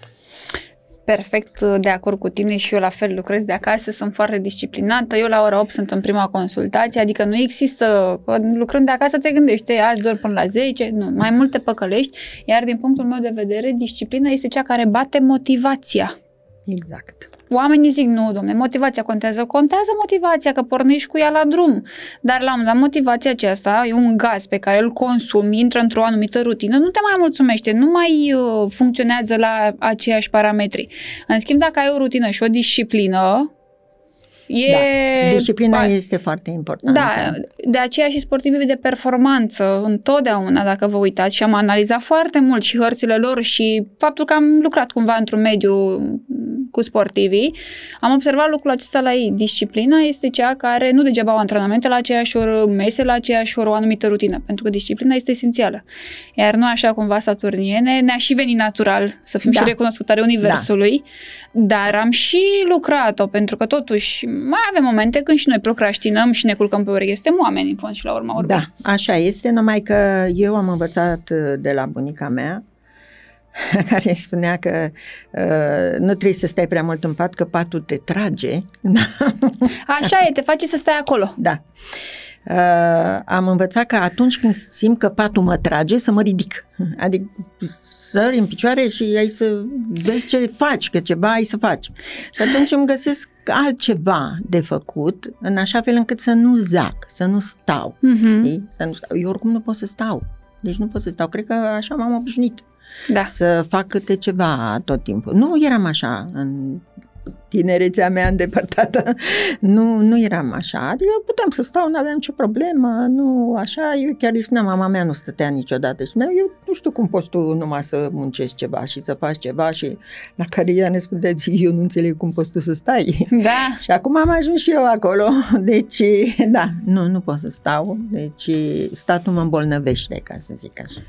perfect uh, de acord cu tine și eu la fel lucrez de acasă, sunt foarte disciplinată. Eu la ora 8 sunt în prima consultație, adică nu există, că lucrând de acasă te gândești, "Ei, azi doar până la 10, nu, mai multe păcălești, iar din punctul meu de vedere, disciplina este cea care bate motivația. Exact. Oamenii zic, nu, domne, motivația contează. Contează motivația, că pornești cu ea la drum. Dar la un moment dat, motivația aceasta e un gaz pe care îl consumi, intră într-o anumită rutină, nu te mai mulțumește, nu mai uh, funcționează la aceiași parametri. În schimb, dacă ai o rutină și o disciplină, E... Da. Disciplina ba... este foarte importantă. Da, de aceea și sportivii de performanță, întotdeauna, dacă vă uitați, și am analizat foarte mult și hărțile lor și faptul că am lucrat cumva într-un mediu cu sportivii, am observat lucrul acesta la ei. Disciplina este cea care nu degeaba au antrenamente la aceeași oră, mese la aceeași oră, o anumită rutină, pentru că disciplina este esențială. Iar nu așa cumva saturniene, ne-a și venit natural să fim da. și recunoscutare Universului, da. dar am și lucrat-o, pentru că totuși mai avem momente când și noi procrastinăm și ne culcăm pe ureche. Suntem oameni, în fond și la urma urmei. Da, așa este, numai că eu am învățat uh, de la bunica mea, care spunea că uh, nu trebuie să stai prea mult în pat, că patul te trage. Așa e, te face să stai acolo. Da. Uh, am învățat că atunci când simt că patul mă trage, să mă ridic. Adică sări în picioare și ai să vezi ce faci, că ceva ai să faci. Și atunci îmi găsesc altceva de făcut, în așa fel încât să nu zac, să nu stau. Uh-huh. Să nu stau. Eu oricum nu pot să stau. Deci nu pot să stau. Cred că așa m-am obișnuit. Da. Să fac câte ceva tot timpul. Nu eram așa în tinerețea mea îndepărtată, nu, nu eram așa. Adică puteam să stau, nu aveam nicio problemă, nu așa. Eu chiar îi spuneam, mama mea nu stătea niciodată. Și spuneam, eu nu știu cum poți tu numai să muncești ceva și să faci ceva și la care ea ne spunea, eu nu înțeleg cum poți tu să stai. Da. și acum am ajuns și eu acolo. Deci, da, nu, nu pot să stau. Deci, statul mă îmbolnăvește, ca să zic așa.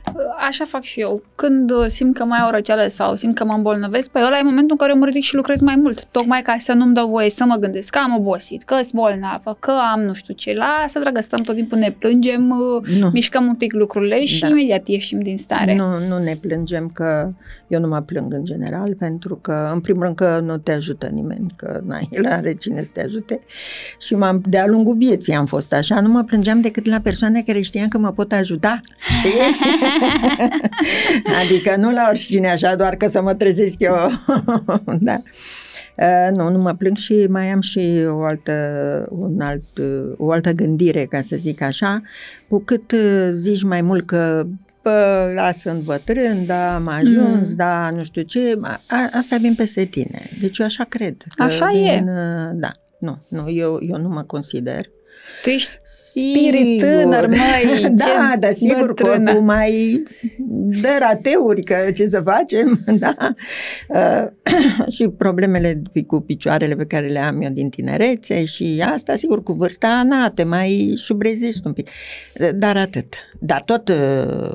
Așa fac și eu. Când simt că mai au răceală sau simt că mă îmbolnăvesc, păi ăla e momentul în care mă ridic și lucrez mai mult tocmai ca să nu-mi dau voie să mă gândesc că am obosit, că sunt bolnavă, că am nu știu ce. Lasă, dragă, stăm tot timpul, ne plângem, nu. mișcăm un pic lucrurile și da. imediat ieșim din stare. Nu, nu ne plângem că eu nu mă plâng în general, pentru că, în primul rând, că nu te ajută nimeni, că n-ai la are cine să te ajute. Și m-am, de-a lungul vieții am fost așa, nu mă plângeam decât la persoane care știam că mă pot ajuta, știi? adică nu la oricine așa, doar că să mă trezesc eu. da. Uh, nu, nu mă plâng și mai am și o altă, un alt, o altă gândire, ca să zic așa, cu cât uh, zici mai mult că bă, lasă bătrân, da, am ajuns, mm. da, nu știu ce, a, asta vin peste tine. Deci eu așa cred. Că așa vin, e. Uh, da, nu, nu, eu, eu nu mă consider tu ești spirit tânăr, măi, Da, dar sigur, bătrână. corpul mai dă rateuri, că ce să facem, da. Uh, și problemele cu picioarele pe care le am eu din tinerețe și asta, sigur, cu vârsta, na, te mai șubrezești un pic. Dar atât. Dar tot uh,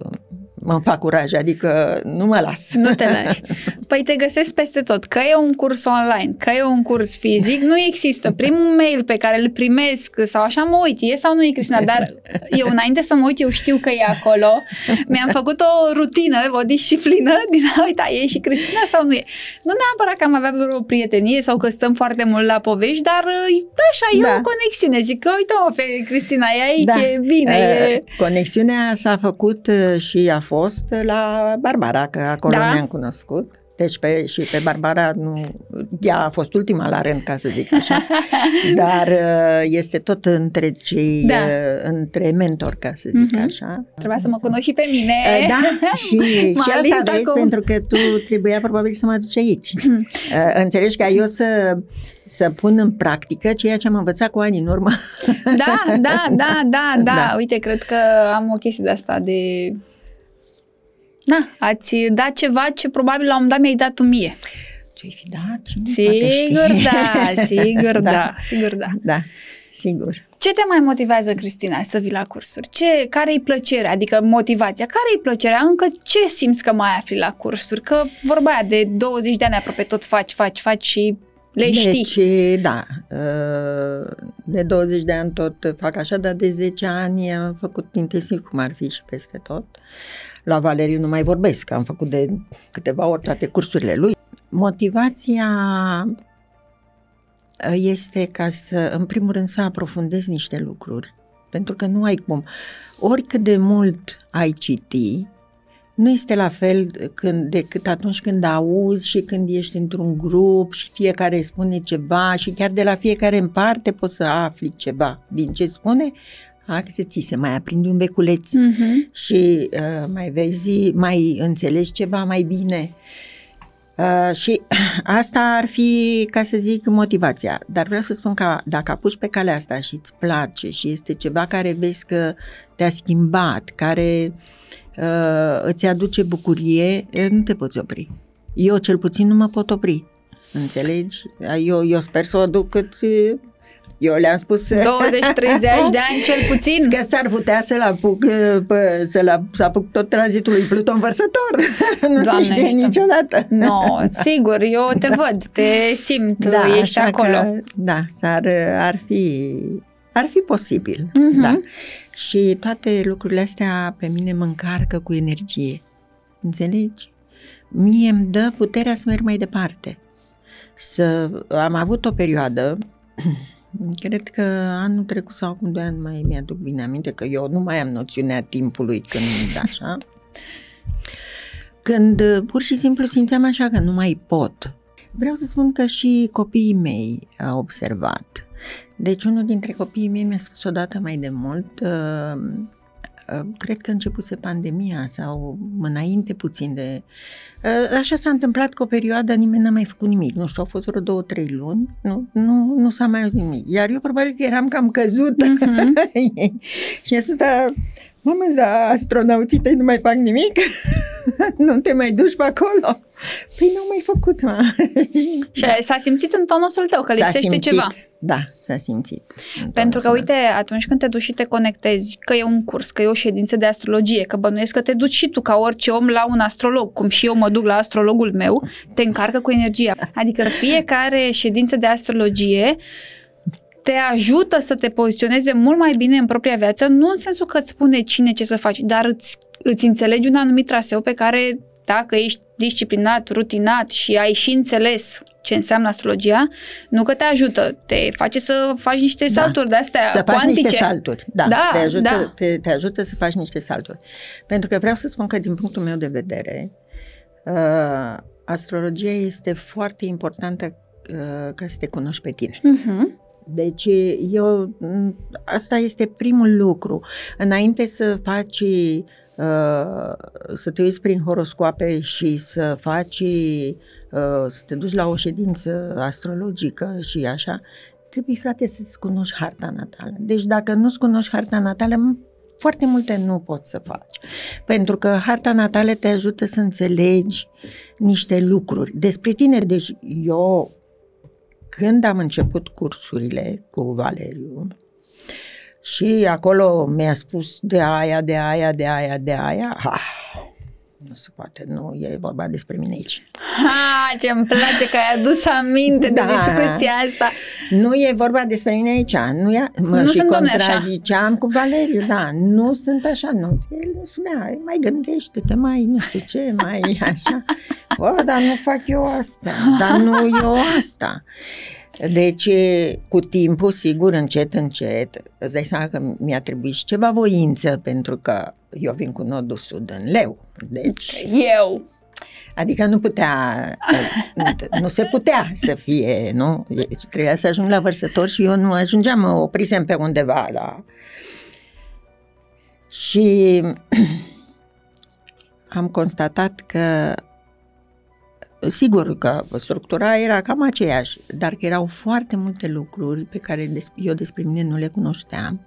mă fac curaj, adică nu mă las. Nu te lași. Păi te găsesc peste tot, că e un curs online, că e un curs fizic, nu există. Primul mail pe care îl primesc sau așa mă uit, e sau nu e Cristina, dar eu înainte să mă uit, eu știu că e acolo. Mi-am făcut o rutină, o disciplină din a uita, e și Cristina sau nu e. Nu neapărat că am avea vreo prietenie sau că stăm foarte mult la povești, dar așa, e da. o conexiune. Zic că uite mă pe Cristina, e aici, da. e bine. Uh, e... Conexiunea s-a făcut uh, și a fost la Barbara, că acolo da. ne-am cunoscut. Deci pe, și pe Barbara nu, ea a fost ultima la rând, ca să zic așa, dar uh, este tot între cei, da. Uh, între mentor, ca să zic mm-hmm. așa. Trebuia să mă cunoști și pe mine. Uh, da, și, și asta vezi, acum. pentru că tu trebuia probabil să mă duci aici. Înțelegi ca eu să, să pun în practică ceea ce am învățat cu ani în urmă. Da, da, da, da, da. da. Uite, cred că am o chestie de asta de Da, ați dat ceva ce probabil la un dat mi-ai dat tu mie. Ce-ai fi dat? Cine sigur da, sigur da, da, sigur da. Da, sigur. Ce te mai motivează, Cristina, să vii la cursuri? Ce, care-i plăcerea, adică motivația? Care-i plăcerea? Încă ce simți că mai afli la cursuri? Că vorba aia de 20 de ani aproape tot faci, faci, faci și le deci, știi. da, ă, de 20 de ani tot fac așa, dar de 10 ani am făcut intensiv cum ar fi și peste tot. La Valeriu nu mai vorbesc, am făcut de câteva ori toate cursurile lui. Motivația uh, este ca să, în primul rând, să aprofundezi niște lucruri. Pentru că nu ai cum. Oricât de mult ai citi, nu este la fel când, decât atunci când auzi și când ești într-un grup și fiecare spune ceva și chiar de la fiecare în parte poți să afli ceva din ce spune, că ți se mai aprinde un beculeț uh-huh. și uh, mai vezi, mai înțelegi ceva mai bine. Uh, și asta ar fi, ca să zic, motivația. Dar vreau să spun că dacă apuci pe calea asta și îți place și este ceva care vezi că te-a schimbat, care uh, îți aduce bucurie, nu te poți opri. Eu cel puțin nu mă pot opri. Înțelegi? Eu, eu sper să o duc cât eu le-am spus... 20-30 de ani cel puțin. Că s-ar putea să-l apuc, să-l, să apuc tot tranzitul lui Pluton vărsător. nu Doamne, se știe niciodată. Nu, no, sigur, eu te da. văd, te simt, da, ești acolo. Că, da, s-ar, ar fi ar fi posibil, uh-huh. da. Și toate lucrurile astea pe mine mă încarcă cu energie. Înțelegi? Mie îmi dă puterea să merg mai departe. Să am avut o perioadă Cred că anul trecut sau acum doi ani mai mi-aduc bine aminte că eu nu mai am noțiunea timpului când așa. Când uh, pur și simplu simțeam așa că nu mai pot. Vreau să spun că și copiii mei au observat. Deci unul dintre copiii mei mi-a spus odată mai de mult, uh, Ă, cred că începuse pandemia sau înainte puțin de... Ă, așa s-a întâmplat că o perioadă nimeni n-a mai făcut nimic. Nu știu, au fost vreo două, trei luni. Nu, nu, nu s-a mai auzit nimic. Iar eu probabil că eram cam căzută. Mm-hmm. și asta, mamă, da, astronauții tăi nu mai fac nimic? nu te mai duci pe acolo? Păi nu mai făcut, mă. și s-a simțit în tonul tău că s-a lipsește simțit. ceva. Da, s-a simțit. Pentru că, uite, atunci când te duci și te conectezi, că e un curs, că e o ședință de astrologie, că bănuiesc că te duci și tu ca orice om la un astrolog, cum și eu mă duc la astrologul meu, te încarcă cu energia. Adică fiecare ședință de astrologie te ajută să te poziționeze mult mai bine în propria viață, nu în sensul că îți spune cine ce să faci, dar îți, îți înțelegi un anumit traseu pe care dacă ești disciplinat, rutinat și ai și înțeles ce înseamnă astrologia, nu că te ajută, te face să faci niște da. salturi de astea Să faci cuantice. niște salturi, da, da, te, ajută, da. Te, te ajută să faci niște salturi. Pentru că vreau să spun că din punctul meu de vedere, uh, astrologia este foarte importantă uh, ca să te cunoști pe tine. Uh-huh. Deci eu, asta este primul lucru. Înainte să faci Uh, să te uiți prin horoscoape și să faci, uh, să te duci la o ședință astrologică și așa, trebuie, frate, să-ți cunoști harta natală. Deci dacă nu-ți cunoști harta natală, foarte multe nu poți să faci. Pentru că harta natală te ajută să înțelegi niște lucruri despre tine. Deci eu, când am început cursurile cu Valeriu, și acolo mi-a spus de aia, de aia, de aia, de aia. Ha, nu se poate, nu e vorba despre mine aici. Ha, ce îmi place că ai adus aminte da. de discuția asta. Nu e vorba despre mine aici. Nu, e, mă nu și sunt contraziceam cu Valeriu, da, nu sunt așa, nu. El spunea, mai gândește-te, mai nu știu ce, mai așa. Bă, dar nu fac eu asta, dar nu eu asta. Deci, cu timpul, sigur, încet, încet, îți dai seama că mi-a trebuit și ceva voință, pentru că eu vin cu nodul sud în leu. Deci... Eu! Adică nu putea, nu se putea să fie, nu? Deci trebuia să ajung la vărsător și eu nu ajungeam, mă oprisem pe undeva la... Și am constatat că Sigur că structura era cam aceeași, dar că erau foarte multe lucruri pe care eu despre mine nu le cunoșteam,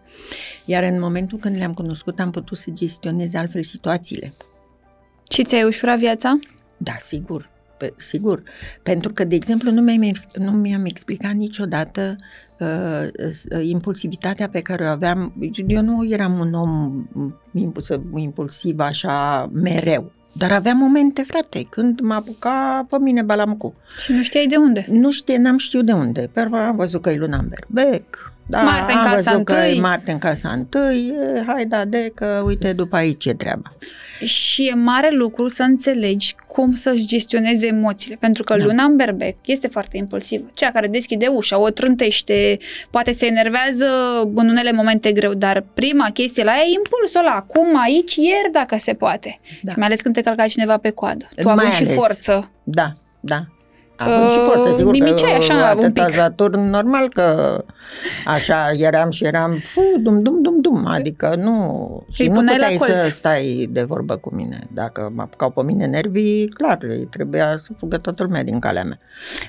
iar în momentul când le-am cunoscut am putut să gestionez altfel situațiile. Și ți-ai ușurat viața? Da, sigur. Pe, sigur, pentru că, de exemplu, nu mi-am, nu mi-am explicat niciodată uh, uh, impulsivitatea pe care o aveam. Eu nu eram un om impuls, impulsiv așa mereu. Dar avea momente, frate, când mă apuca pe mine balamcu. Și nu știai de unde? Nu știe, n-am știut de unde. Pe am văzut că e luna în berbec. Da, Marte în casa întâi. Marte în casa întâi, hai da de că uite după aici ce treaba. Și e mare lucru să înțelegi cum să-și gestioneze emoțiile, pentru că da. luna în berbec este foarte impulsivă. Cea care deschide ușa, o trântește, poate se enervează în unele momente greu, dar prima chestie la ea e impulsul ăla, acum, aici, ieri, dacă se poate. Da. Și mai ales când te călca cineva pe coadă. Tu ai și forță. Da, da. Având uh, și forță, sigur nimiceai, că așa, un pic. normal că așa eram și eram fu, dum, dum, dum, dum. cum? Adică nu... Și Îi nu puneai la puteai să colț. stai de vorbă cu mine. Dacă mă apucau pe mine nervii, clar, îi trebuia să fugă toată lumea din calea mea.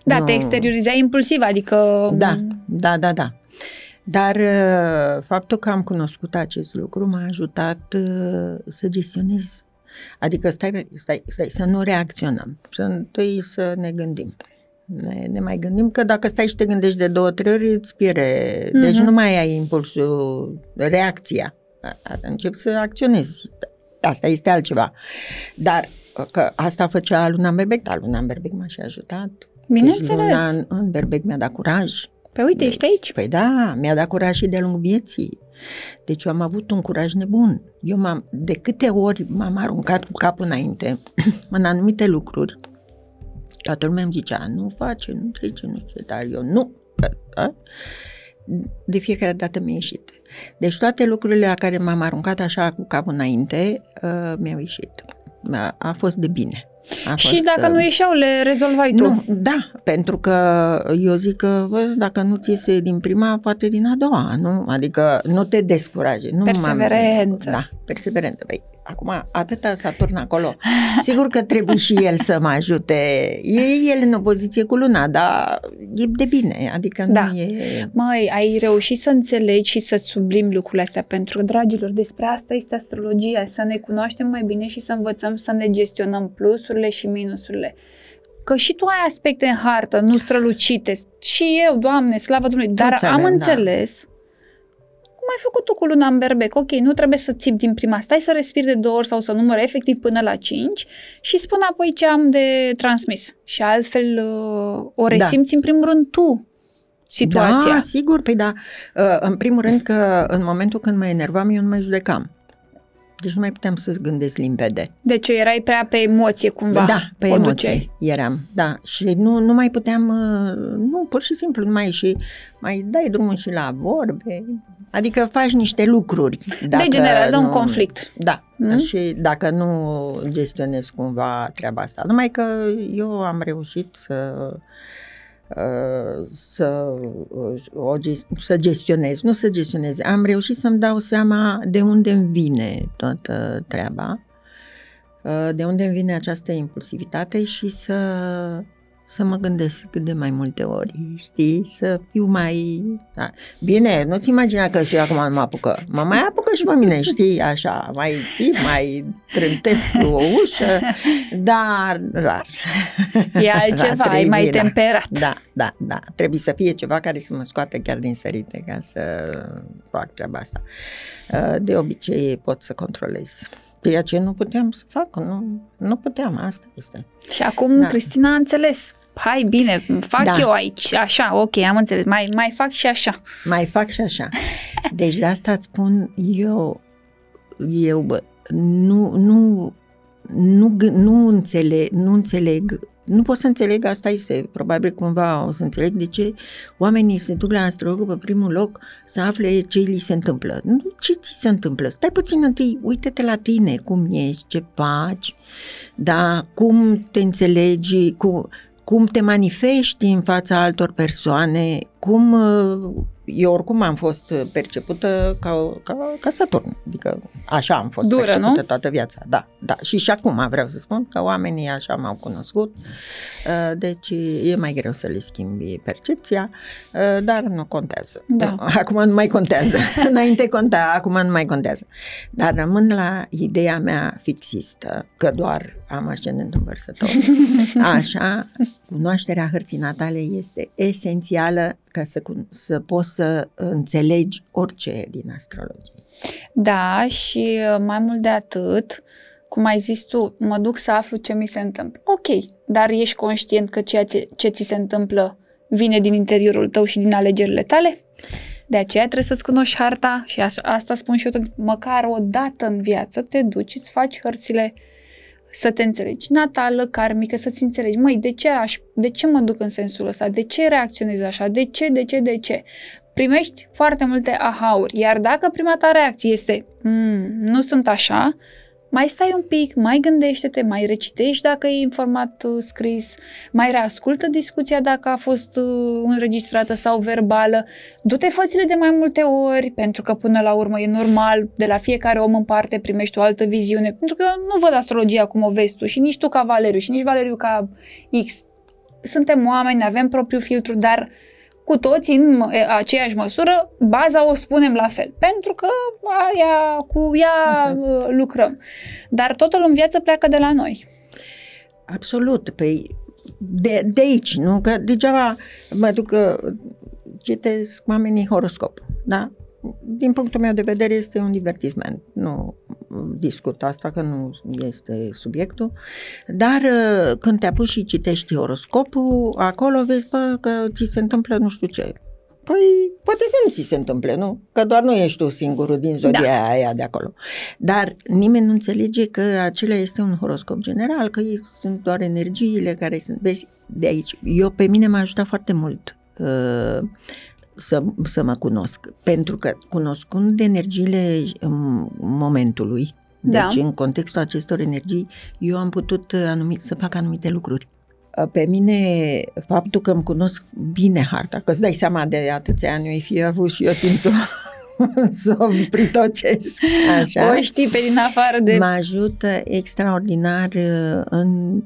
Da, Nu- te exteriorizai impulsiv, adică... Da, da, da, da. Dar uh, faptul că am cunoscut acest lucru m-a ajutat uh, să gestionez. Adică stai, stai, stai, să nu reacționăm, să întâi să ne gândim. Ne, ne mai gândim că dacă stai și te gândești de două, trei ori, îți pierde. Deci Mhm. nu mai ai impulsul, reacția. A- a- Începi să acționezi. Asta este altceva. Dar că asta făcea Luna Berbec, dar Luna Berbec m-a și ajutat. Deci Bineînțeles. Luna în, în Berbec mi-a dat curaj. Păi uite, ești aici. Păi da, mi-a dat curaj și de-a lungul vieții. Deci eu am avut un curaj nebun. Eu m-am, de câte ori m-am aruncat cu capul înainte în anumite lucruri, toată lumea îmi zicea, nu face, nu trece, nu știu, dar eu nu. Da? De fiecare dată mi-a ieșit. Deci toate lucrurile la care m-am aruncat așa cu capul înainte, uh, mi-au ieșit. A, a fost de bine. A Și fost, dacă uh, nu ieșeau, le rezolvai tu. nu, da, pentru că eu zic că bă, dacă nu ți iese din prima, poate din a doua, nu? Adică nu te descuraje. Nu m-am- Perseverență. Da, perseverență. Păi, acum, atâta Saturn acolo. Sigur că trebuie și el să mă ajute. E el în opoziție cu luna, dar e de bine. Adică Da. nu e... Măi, ai reușit să înțelegi și să sublimi lucrurile astea, pentru că, dragilor, despre asta este astrologia, să ne cunoaștem mai bine și să învățăm să ne gestionăm plusurile și minusurile. Că și tu ai aspecte în hartă, nu strălucite, și eu, Doamne, slavă Domnului, dar Toți am avem, da. înțeles cum ai făcut tu cu luna în berbec. Ok, nu trebuie să țipi din prima, stai să respiri de două ori sau să număr efectiv până la cinci și spun apoi ce am de transmis. Și altfel uh, o Da. resimți în primul rând tu situația. Da, sigur, păi da. Uh, În primul rând că în momentul când mă enervam, eu nu mai judecam. Deci nu mai puteam să gândesc limpede. Deci eu erai prea pe emoție cumva. Da, pe o emoții duceai. eram, da. Și nu, nu mai puteam, uh, nu, pur și simplu, nu mai și mai dai drumul și la vorbe. Adică faci niște lucruri. Dacă Degenerează un nu- conflict. Da, Mm? și dacă nu gestionezi cumva treaba asta. Numai că eu am reușit să uh, să, uh, o, ges- să gestionez, nu să gestionez, am reușit să-mi dau seama de unde îmi vine toată treaba, uh, de unde îmi vine această impulsivitate și să, să mă gândesc cât de mai multe ori, știi, să fiu mai... Da. Bine, nu-ți imagina că și eu acum nu mă apucă. Mă mai apucă și pe mine, știi, așa, mai țip, mai trântesc o ușă, dar rar. E altceva, ai mai trebuie, da. temperat. Da, da, da. Trebuie să fie ceva care să mă scoată chiar din sărite ca să fac treaba asta. Uh, De obicei pot să controlez. Ceea ce nu puteam să fac, nu, nu puteam, asta este. Și acum Da. Cristina a înțeles. Hai, bine, fac Da. eu aici, așa, ok, am înțeles, mai, mai fac și așa. Mai fac și așa. Deci de asta îți spun eu, eu bă, nu, nu, nu, gâ- nu înțeleg, nu înțeleg, nu pot să înțeleg, asta este, probabil cumva o să înțeleg de ce oamenii se duc la astrolog pe primul loc să afle ce li se întâmplă. Nu, ce ți se întâmplă? Stai puțin întâi, uite-te la tine, cum ești, ce faci, da, cum te înțelegi, cum, cum te manifesti în fața altor persoane, cum uh, eu oricum am fost percepută ca, ca, ca Saturn, adică așa am fost Dură, percepută nu? toată viața, da, da. Și și acum vreau să spun că oamenii așa m-au cunoscut, uh, deci e mai greu să le schimbi percepția, uh, dar nu contează. Da. Acum nu mai contează. Înainte conta, acum nu mai contează. Dar rămân la ideea mea fixistă, că doar am ascendent învărsător. Așa, cunoașterea hărții natale este esențială ca să, cun- să poți să înțelegi orice din astrologie. Da, și uh, mai mult de atât, cum ai zis tu, mă duc să aflu ce mi se întâmplă. Ok, dar ești conștient că ceea ce, ce ți se întâmplă vine din interiorul tău și din alegerile tale? De aceea trebuie să-ți cunoști harta și as- asta spun și eu tot, măcar o dată în viață te duci, îți faci hărțile să te înțelegi. Natală, karmică, să-ți înțelegi, măi, de ce, aș, de ce mă duc în sensul ăsta, de ce reacționez așa, de ce, de ce, de ce. Primești foarte multe aha-uri, iar dacă prima ta reacție este, mm, nu sunt așa, mai stai un pic, mai gândește-te, mai recitești dacă e în format uh, scris, mai reascultă discuția dacă a fost uh, înregistrată sau verbală, du-te fățile de mai multe ori, pentru că până la urmă e normal, de la fiecare om în parte primești o altă viziune, pentru că eu nu văd astrologia cum o vezi tu și nici tu ca Valeriu și nici Valeriu ca X. Suntem oameni, avem propriul filtru, dar cu toți în aceeași măsură, baza o spunem la fel, pentru că aia, cu ea uh, lucrăm. Dar totul în viață pleacă de la noi. Absolut, păi de, de aici, nu? Că degeaba mă duc că citesc oamenii horoscop, da? Din punctul meu de vedere este un divertisment, nu discut asta că nu este subiectul, dar uh, când te apuci și citești horoscopul, acolo vezi bă, că ți se întâmplă nu știu ce. Păi, poate să nu ți se întâmple, nu? Că doar nu ești tu singurul din zodia da. aia de acolo. Dar nimeni nu înțelege că acela este un horoscop general, că sunt doar energiile care sunt, vezi, de aici. Eu, pe mine m-a ajutat foarte mult uh, să, să mă cunosc. Pentru că cunoscând energiile momentului, da. deci în contextul acestor energii, eu am putut anumit, să fac anumite lucruri. Pe mine, faptul că îmi cunosc bine harta, că îți dai seama de atâția ani, eu fi avut și eu timp să să o pritocesc. Așa. O știi pe din afară de... Mă ajută extraordinar uh, în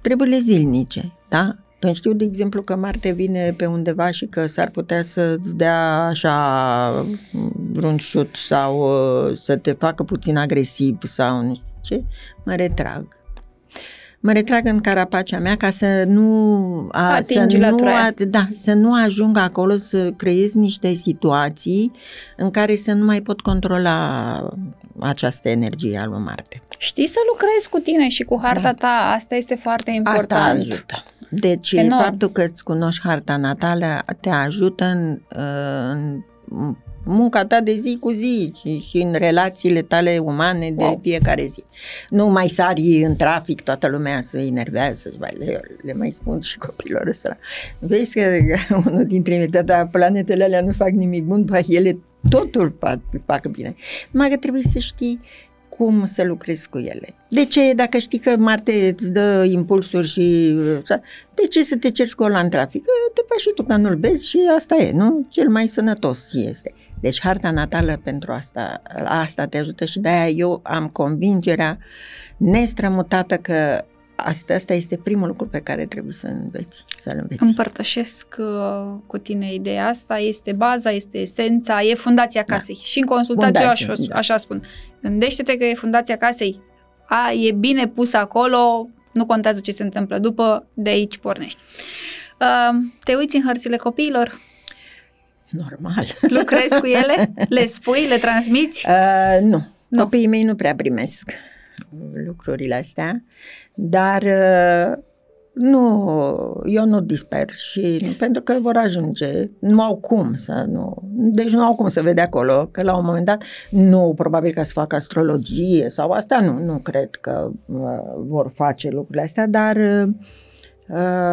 treburile zilnice, da? Când știu, de exemplu, că Marte vine pe undeva și că s-ar putea să-ți dea așa un șut sau uh, să te facă puțin agresiv sau nu știu ce, mă retrag. Mă retrag în carapacea mea ca să nu, a, să nu, a, da, să nu ajung acolo să creez niște situații în care să nu mai pot controla această energie a lui Marte. Știi să lucrezi cu tine și cu harta da. ta, asta este foarte important. Asta ajută. Deci Enorm. faptul că îți cunoști harta natală te ajută în, în munca ta de zi cu zi și, și în relațiile tale umane de wow. fiecare zi. Nu mai sari în trafic, toată lumea se enervează, le, le mai spun și copilor ăsta. Vezi că unul dintre da, planetele alea nu fac nimic bun, ba ele totul fac, fac bine. Numai că trebuie să știi cum să lucrezi cu ele. De ce, dacă știi că Marte îți dă impulsuri și... De ce să te cerți cu ăla în trafic? Te faci și tu că nu-l vezi și asta e, nu? Cel mai sănătos este. Deci harta natală pentru asta, asta te ajută și de-aia eu am convingerea nestrămutată că Asta, asta este primul lucru pe care trebuie să înveți, să-l înveți. Împărtășesc uh, cu tine ideea asta, este baza, este esența, e fundația da. casei. Da. Și în consultație Fundație, eu așa, da. așa spun. Gândește-te că e fundația casei, a, e bine pus acolo, nu contează ce se întâmplă după, de aici pornești. Uh, te uiți în hărțile copiilor? Normal. Lucrezi cu ele? Le spui? Le transmiți? Uh, nu. nu. Copiii mei nu prea primesc lucrurile astea, dar uh, nu, eu nu disper și pentru că vor ajunge, nu au cum să nu, deci nu au cum să vede acolo, că la un moment dat, nu, probabil că să facă astrologie sau asta, nu, nu cred că uh, vor face lucrurile astea, dar uh,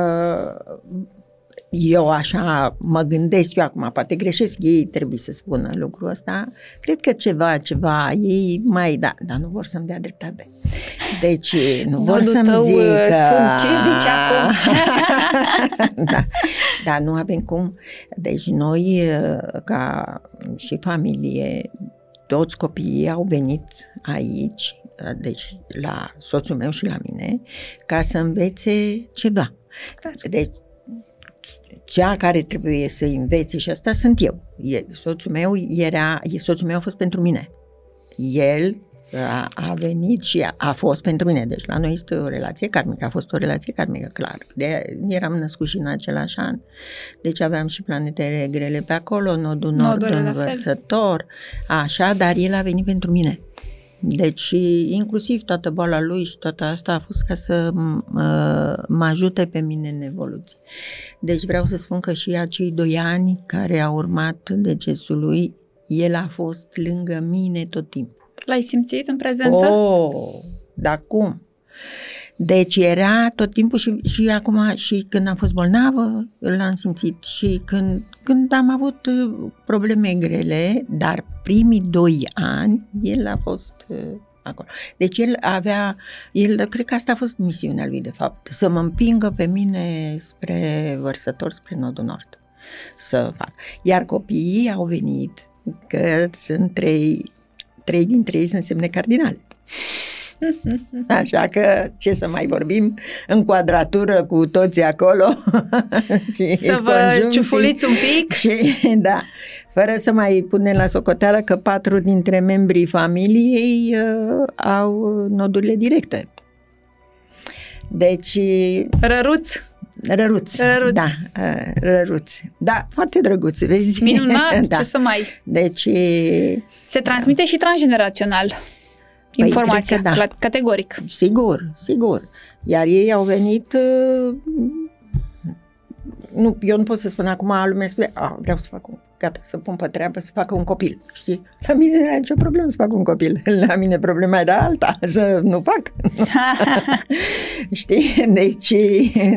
eu așa mă gândesc eu acum, poate greșesc, ei trebuie să spună lucrul ăsta, cred că ceva, ceva, ei mai, da, dar nu vor să-mi dea dreptate. Deci nu Domnul vor să-mi tău, zică... Sunt, ce zici acum? da, dar nu avem cum. Deci noi, ca și familie, toți copiii au venit aici, deci la soțul meu și la mine, ca să învețe ceva. Clar. Deci cea care trebuie să învețe și asta sunt eu. E, soțul meu era, soțul meu a fost pentru mine. El a, a venit și a, a fost pentru mine. Deci la noi este o relație karmică, a fost o relație karmică, clar. De, eram născut și în același an. Deci aveam și planetele grele pe acolo, nodul nord învărsător, așa, dar el a venit pentru mine. Deci, inclusiv toată boala lui și toată asta a fost ca să mă, mă ajute pe mine în evoluție. Deci vreau să spun că și acei doi ani care au urmat decesul lui, el a fost lângă mine tot timpul. L-ai simțit în prezență? Oh, dar cum? Deci era tot timpul și, și acum și când am fost bolnavă l-am simțit și când, când am avut uh, probleme grele, dar primii doi ani el a fost uh, acolo. Deci el avea, el, cred că asta a fost misiunea lui de fapt, să mă împingă pe mine spre vărsător, spre nodul nord. Să fac. Iar copiii au venit, că sunt trei, trei dintre ei sunt semne cardinale. Așa că ce să mai vorbim în quadratură cu toți acolo și Să vă ciufuliți un pic și, da, fără să mai punem la socoteală că patru dintre membrii familiei uh, au nodurile directe. Deci... Răruți! Răruți. Răruți. Da, uh, răruți. Da, foarte drăguți, vezi? Minunat, da. ce să mai... Deci... Se transmite da. și transgenerațional. Păi, informația, da. categoric. Sigur, sigur. Iar ei au venit uh, nu, eu nu pot să spun acum, lumea spune, a, vreau să fac un, gata, să pun pe treabă, să facă un copil, știi? La mine nu era nicio problemă să fac un copil, la mine problema era alta, să nu fac. știi? Deci,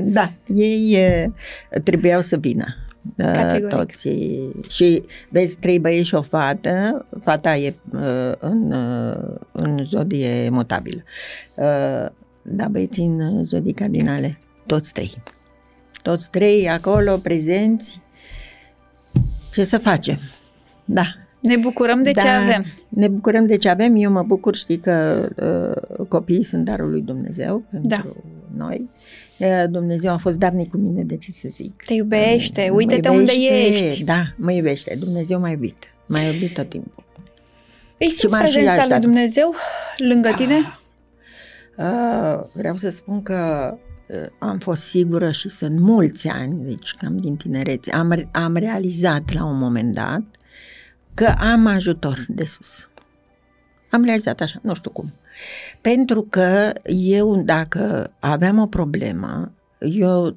da, ei uh, trebuiau să vină. Uh, Categoric. toți. Și vezi, trei băieți și o fată, fata e uh, în, uh, în zodie mutabilă. Uh, da, băieții în zodii cardinale, toți trei. Toți trei acolo, prezenți. Ce să facem? Da. Ne bucurăm de da, ce avem. Ne bucurăm de ce avem. Eu mă bucur, știi că uh, copiii sunt darul lui Dumnezeu pentru da. noi. Dumnezeu a fost darnic cu mine, de ce să zic. Te iubește, uite-te unde ești. Da, mă iubește. Dumnezeu m-a iubit. M-a iubit tot timpul. Îi simți prezența lui Dumnezeu lângă ah. tine? Uh, vreau să spun că uh, am fost sigură și sunt mulți ani, deci cam din tinerețe, am, am realizat la un moment dat că am ajutor de sus. Am realizat așa, nu știu cum. Pentru că eu, dacă aveam o problemă, eu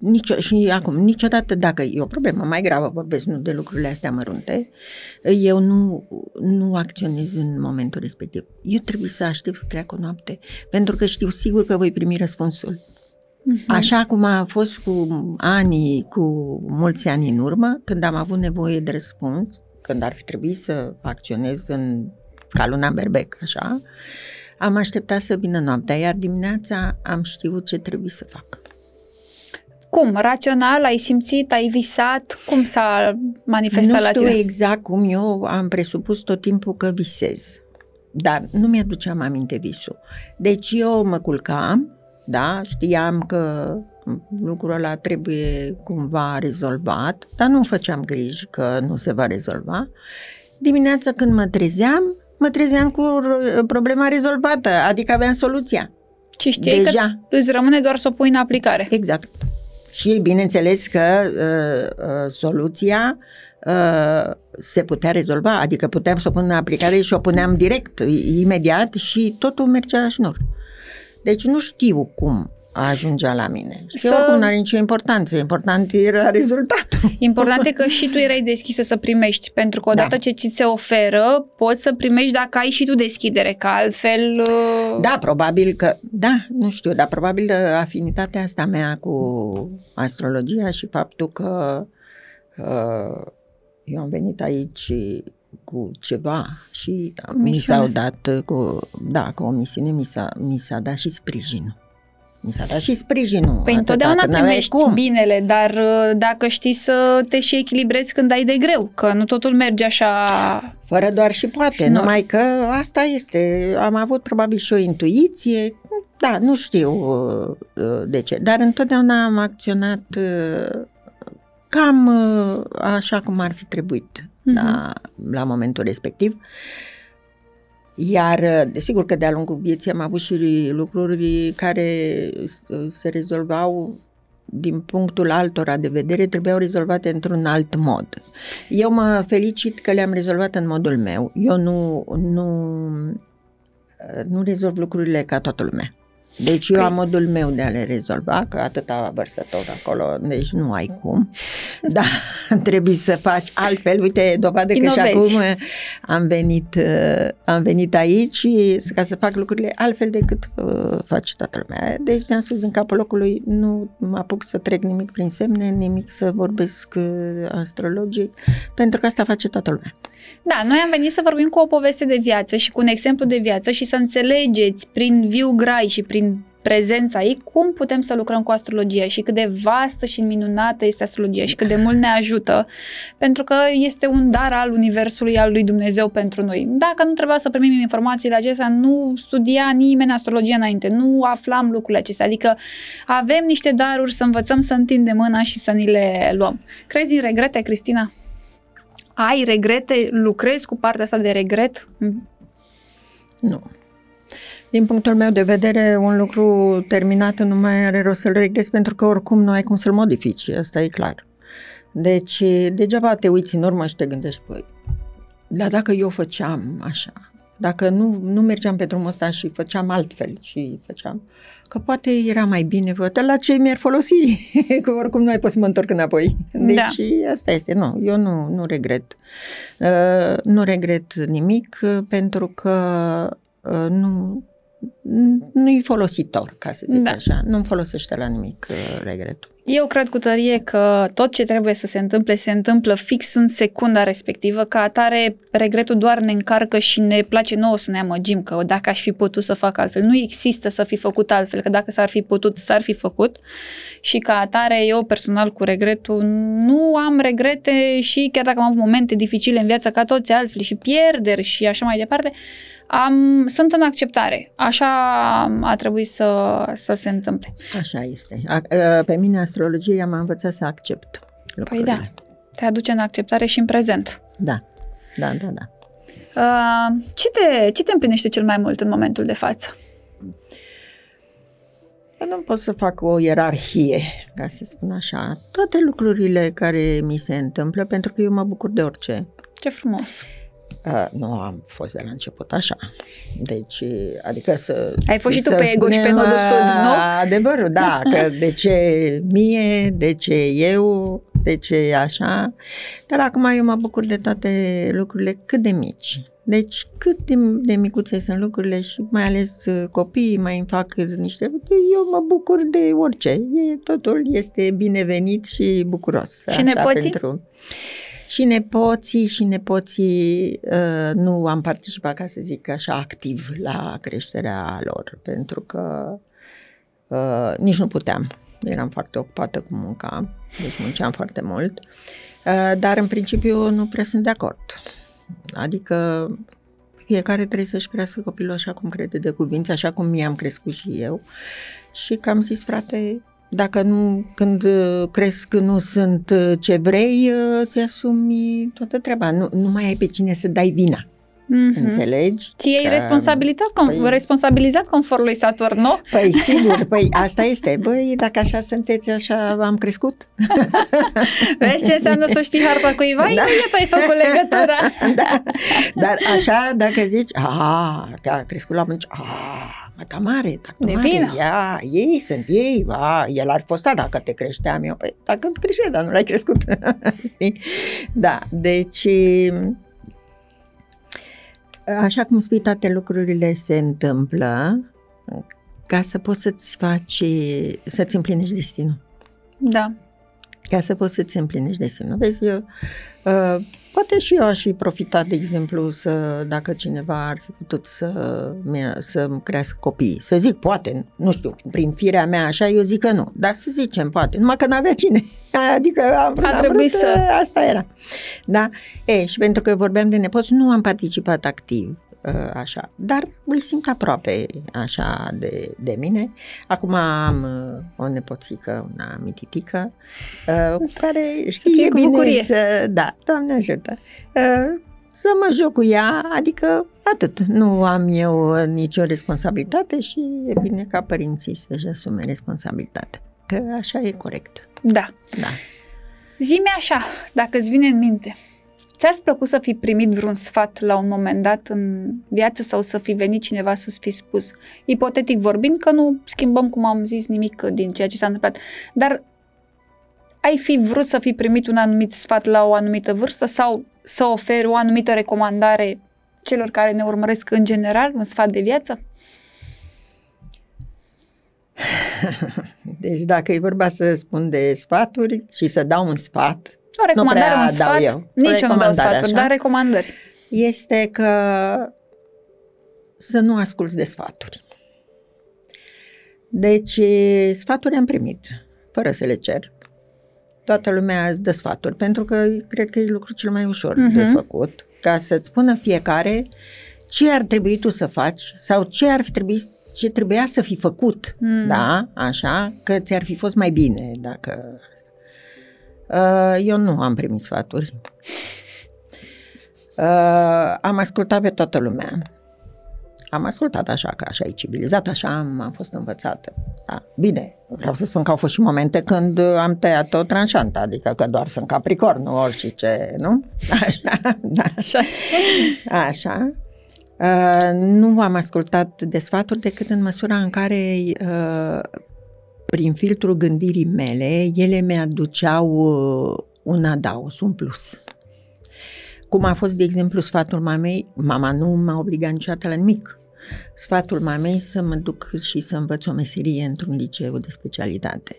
nicio, și acum, niciodată dacă e o problemă mai gravă, vorbesc nu de lucrurile astea mărunte, eu nu, nu acționez în momentul respectiv. Eu trebuie să aștept să treacă o noapte, pentru că știu sigur că voi primi răspunsul. Uh-huh. Așa cum a fost cu anii, cu mulți ani în urmă, când am avut nevoie de răspuns, când ar fi trebuit să acționez în ca luna berbec, așa, am așteptat să vină noaptea, iar dimineața am știut ce trebuie să fac. Cum? Rațional? Ai simțit? Ai visat? Cum s-a manifestat nu la tine? Nu știu exact cum eu am presupus tot timpul că visez. Dar nu mi-aduceam aminte visul. Deci eu mă culcam, da, știam că lucrul ăla trebuie cumva rezolvat, dar nu făceam griji că nu se va rezolva. Dimineața când mă trezeam, mă trezeam cu problema rezolvată, adică aveam soluția. Și știi Deja. că îți rămâne doar să o pui în aplicare. Exact. Și bineînțeles că uh, uh, soluția uh, se putea rezolva, adică puteam să o pun în aplicare și o puneam direct, imediat și totul mergea la șnur. Deci nu știu cum ajungea la mine. Și să... oricum nu are nicio importanță, important era rezultatul. Important e că și tu erai deschisă să primești, pentru că odată da. ce ți se oferă, poți să primești dacă ai și tu deschidere, că altfel... Uh, da, probabil că, da, nu știu, dar probabil afinitatea asta mea cu astrologia și faptul că uh, eu am venit aici cu ceva și cu mi s-au dat, cu, da, cu o misiune mi s-a, mi s-a dat și sprijin. Mi s-a dat și sprijinul. Păi întotdeauna primești cum. binele, dar uh, dacă știi să te și echilibrezi când ai de greu, că nu totul merge așa... Fără doar și poate, și numai că asta este. Am avut probabil și o intuiție, da, nu știu uh, uh, de ce, dar întotdeauna am acționat cam așa cum ar fi trebuit mm-hmm. la, la momentul respectiv. Uh, iar, desigur că de-a lungul vieții am avut și lucruri care se rezolvau din punctul altora de vedere, trebuiau rezolvate într-un alt mod. Eu mă felicit că le-am rezolvat în modul meu. Eu nu, nu, nu rezolv lucrurile ca toată lumea. Deci eu Păi- am modul meu de a le rezolva, că atâta vărsător acolo, deci nu ai cum. Da, trebuie să faci altfel. Uite, dovadă că și Inovezi. acum am venit, uh, am venit aici și ca să fac lucrurile altfel decât uh, face toată lumea. Deci ți-am spus în capul locului, nu mă apuc să trec nimic prin semne, nimic să vorbesc uh, astrologic, pentru că asta face toată lumea. Da, noi am venit să vorbim cu o poveste de viață și cu un exemplu de viață și să înțelegeți prin viu grai și prin prezența ei cum putem să lucrăm cu astrologia și cât de vastă și minunată este astrologia și cât de mult ne ajută, pentru că este un dar al Universului, al lui Dumnezeu pentru noi. Dacă nu trebuia să primim informațiile acestea, nu studia nimeni astrologia înainte, nu aflam lucrurile acestea, adică avem niște daruri să învățăm să întindem mâna și să ni le luăm. Crezi în regrete, Cristina? Ai regrete? Lucrezi cu partea asta de regret? Nu. Din punctul meu de vedere, un lucru terminat nu mai are rost să-l regrezi pentru că oricum nu ai cum să-l modifici, asta e clar. Deci, degeaba te uiți în urmă și te gândești, păi, dar dacă eu făceam așa, dacă nu, nu mergeam pe drumul ăsta și făceam altfel și făceam, că poate era mai bine, poate la ce mi-ar folosi, că oricum nu mai pot să mă întorc înapoi. Deci Da. asta este, nu, eu nu, nu regret. Uh, nu regret nimic uh, pentru că uh, nu, nu-i folositor, ca să zic Da. așa. Nu-mi folosește la nimic uh, regretul. Eu cred cu tărie că tot ce trebuie să se întâmple, se întâmplă fix în secunda respectivă, ca atare regretul doar ne încarcă și ne place nouă să ne amăgim, că dacă aș fi putut să fac altfel. Nu există să fi făcut altfel, că dacă s-ar fi putut, s-ar fi făcut. Și ca atare, eu personal cu regretul nu am regrete și chiar dacă am avut momente dificile în viață ca toți altfel și pierderi și așa mai departe, am, sunt în acceptare. Așa a trebuit să, să se întâmple. Așa este. A, a, pe mine astrologia m-a învățat să accept Păi lucrurile. da, te aduce în acceptare și în prezent. Da, da, da, da. Uh, ce, te, ce te împlinește cel mai mult în momentul de față? Eu nu pot să fac o ierarhie, ca să spun așa. Toate lucrurile care mi se întâmplă, pentru că eu mă bucur de orice. Ce frumos! Uh, nu am fost de la început așa. Deci, adică să... Ai fost și tu să pe ego și pe spunem, nodul sud, nu? Adevărul, da, că de ce mie, de ce eu, de ce așa. Dar acum eu mă bucur de toate lucrurile cât de mici. Deci cât de, de micuțe sunt lucrurile și mai ales uh, copiii mai îmi fac niște... Eu mă bucur de orice. E, totul este binevenit și bucuros. Și nepoții? Pentru... Și nepoții și nepoții uh, nu am participat, ca să zic așa, activ la creșterea lor, pentru că uh, nici nu puteam. Eram foarte ocupată cu munca, deci munceam foarte mult, uh, dar în principiu nu prea sunt de acord. Adică fiecare trebuie să-și crească copilul așa cum crede de cuvință, așa cum mi-am crescut și eu. Și că am zis, frate, dacă nu, când uh, crezi că nu sunt uh, ce vrei, uh, ți asumi toată treaba. Nu, nu mai ai pe cine să dai vina. Mm-hmm. Înțelegi? Ți ai Că- responsabilitat, com- Păi- responsabilizat conform lui Saturn, nu? Păi sigur, păi asta este. Băi, dacă așa sunteți, așa am crescut. Vezi ce înseamnă să știi harta cuiva? Da. Da. Iată, ai făcut legătura. da. Dar așa, dacă zici, a, că a crescut la mânci, a, măta mare, dacă De mare, vină. ia, ei sunt ei, a, el ar fosta dacă te creșteam eu, păi dacă te crește, dar nu l-ai crescut. Știi? da, deci, așa cum spui, toate lucrurile se întâmplă ca să poți să-ți faci, să-ți împlinești destinul Da. ca să poți să-ți împlinești destinul. Vezi, eu, uh, poate și eu aș fi profitat, de exemplu, să, dacă cineva ar fi putut să, mi- să-mi crească copii. Să zic, poate, nu știu, prin firea mea așa, eu zic că nu. Dar să zicem, poate, numai că n-avea cine. Adică am, A am trebuit vrut, să- uh, Asta era. Da? E, și pentru că vorbeam de nepoți, nu am participat activ uh, așa, dar îi simt aproape așa de, de mine. Acum am uh, o nepoțică, una mititică, uh, cu care știe fie cu bine bucurie. să... Da, Doamne ajută! Uh, să mă joc cu ea, adică atât. Nu am eu uh, nicio responsabilitate și e bine ca părinții să-și asume responsabilitatea. Că așa e corect. Da. Da. Zi-mi așa, dacă îți vine în minte, Ți-ar fi plăcut să fi primit vreun sfat la un moment dat în viață sau să fi venit cineva să-ți fi spus, ipotetic vorbind, că nu schimbăm, cum am zis, nimic din ceea ce s-a întâmplat, dar ai fi vrut să fi primit un anumit sfat la o anumită vârstă sau să oferi o anumită recomandare celor care ne urmăresc în general, un sfat de viață? Deci dacă e vorba să spun de sfaturi și să dau un sfat, O recomandare, prea un dau sfat? eu. O Nici eu nu dau recomandare, sfaturi, așa? dar recomandări. este că să nu asculți de sfaturi. Deci, sfaturi am primit, fără să le cer. Toată lumea îți dă sfaturi, pentru că cred că e lucrul cel mai ușor uh-huh. de Mhm. făcut, ca să-ți spună fiecare ce ar trebui tu să faci sau ce ar fi trebuit ce trebuia să fi făcut, Mm. da, așa, că ți-ar fi fost mai bine dacă... Uh, Eu nu am primit sfaturi. Uh, am ascultat pe toată lumea. Am ascultat așa, că așa e civilizat, așa am, am fost învățată. Da. Bine, vreau să spun că au fost și momente când am tăiat-o tranșantă, adică că doar sunt capricorn, nu orice, nu? Așa, da. Așa. Așa. Uh, nu am ascultat de sfaturi decât în măsura în care, uh, prin filtrul gândirii mele, ele mi-aduceau uh, un adaos, un plus. Cum a fost, de exemplu, sfatul mamei, mama nu m-a obligat niciodată la nimic. Sfatul mamei să mă duc și să învăț o meserie într-un liceu de specialitate.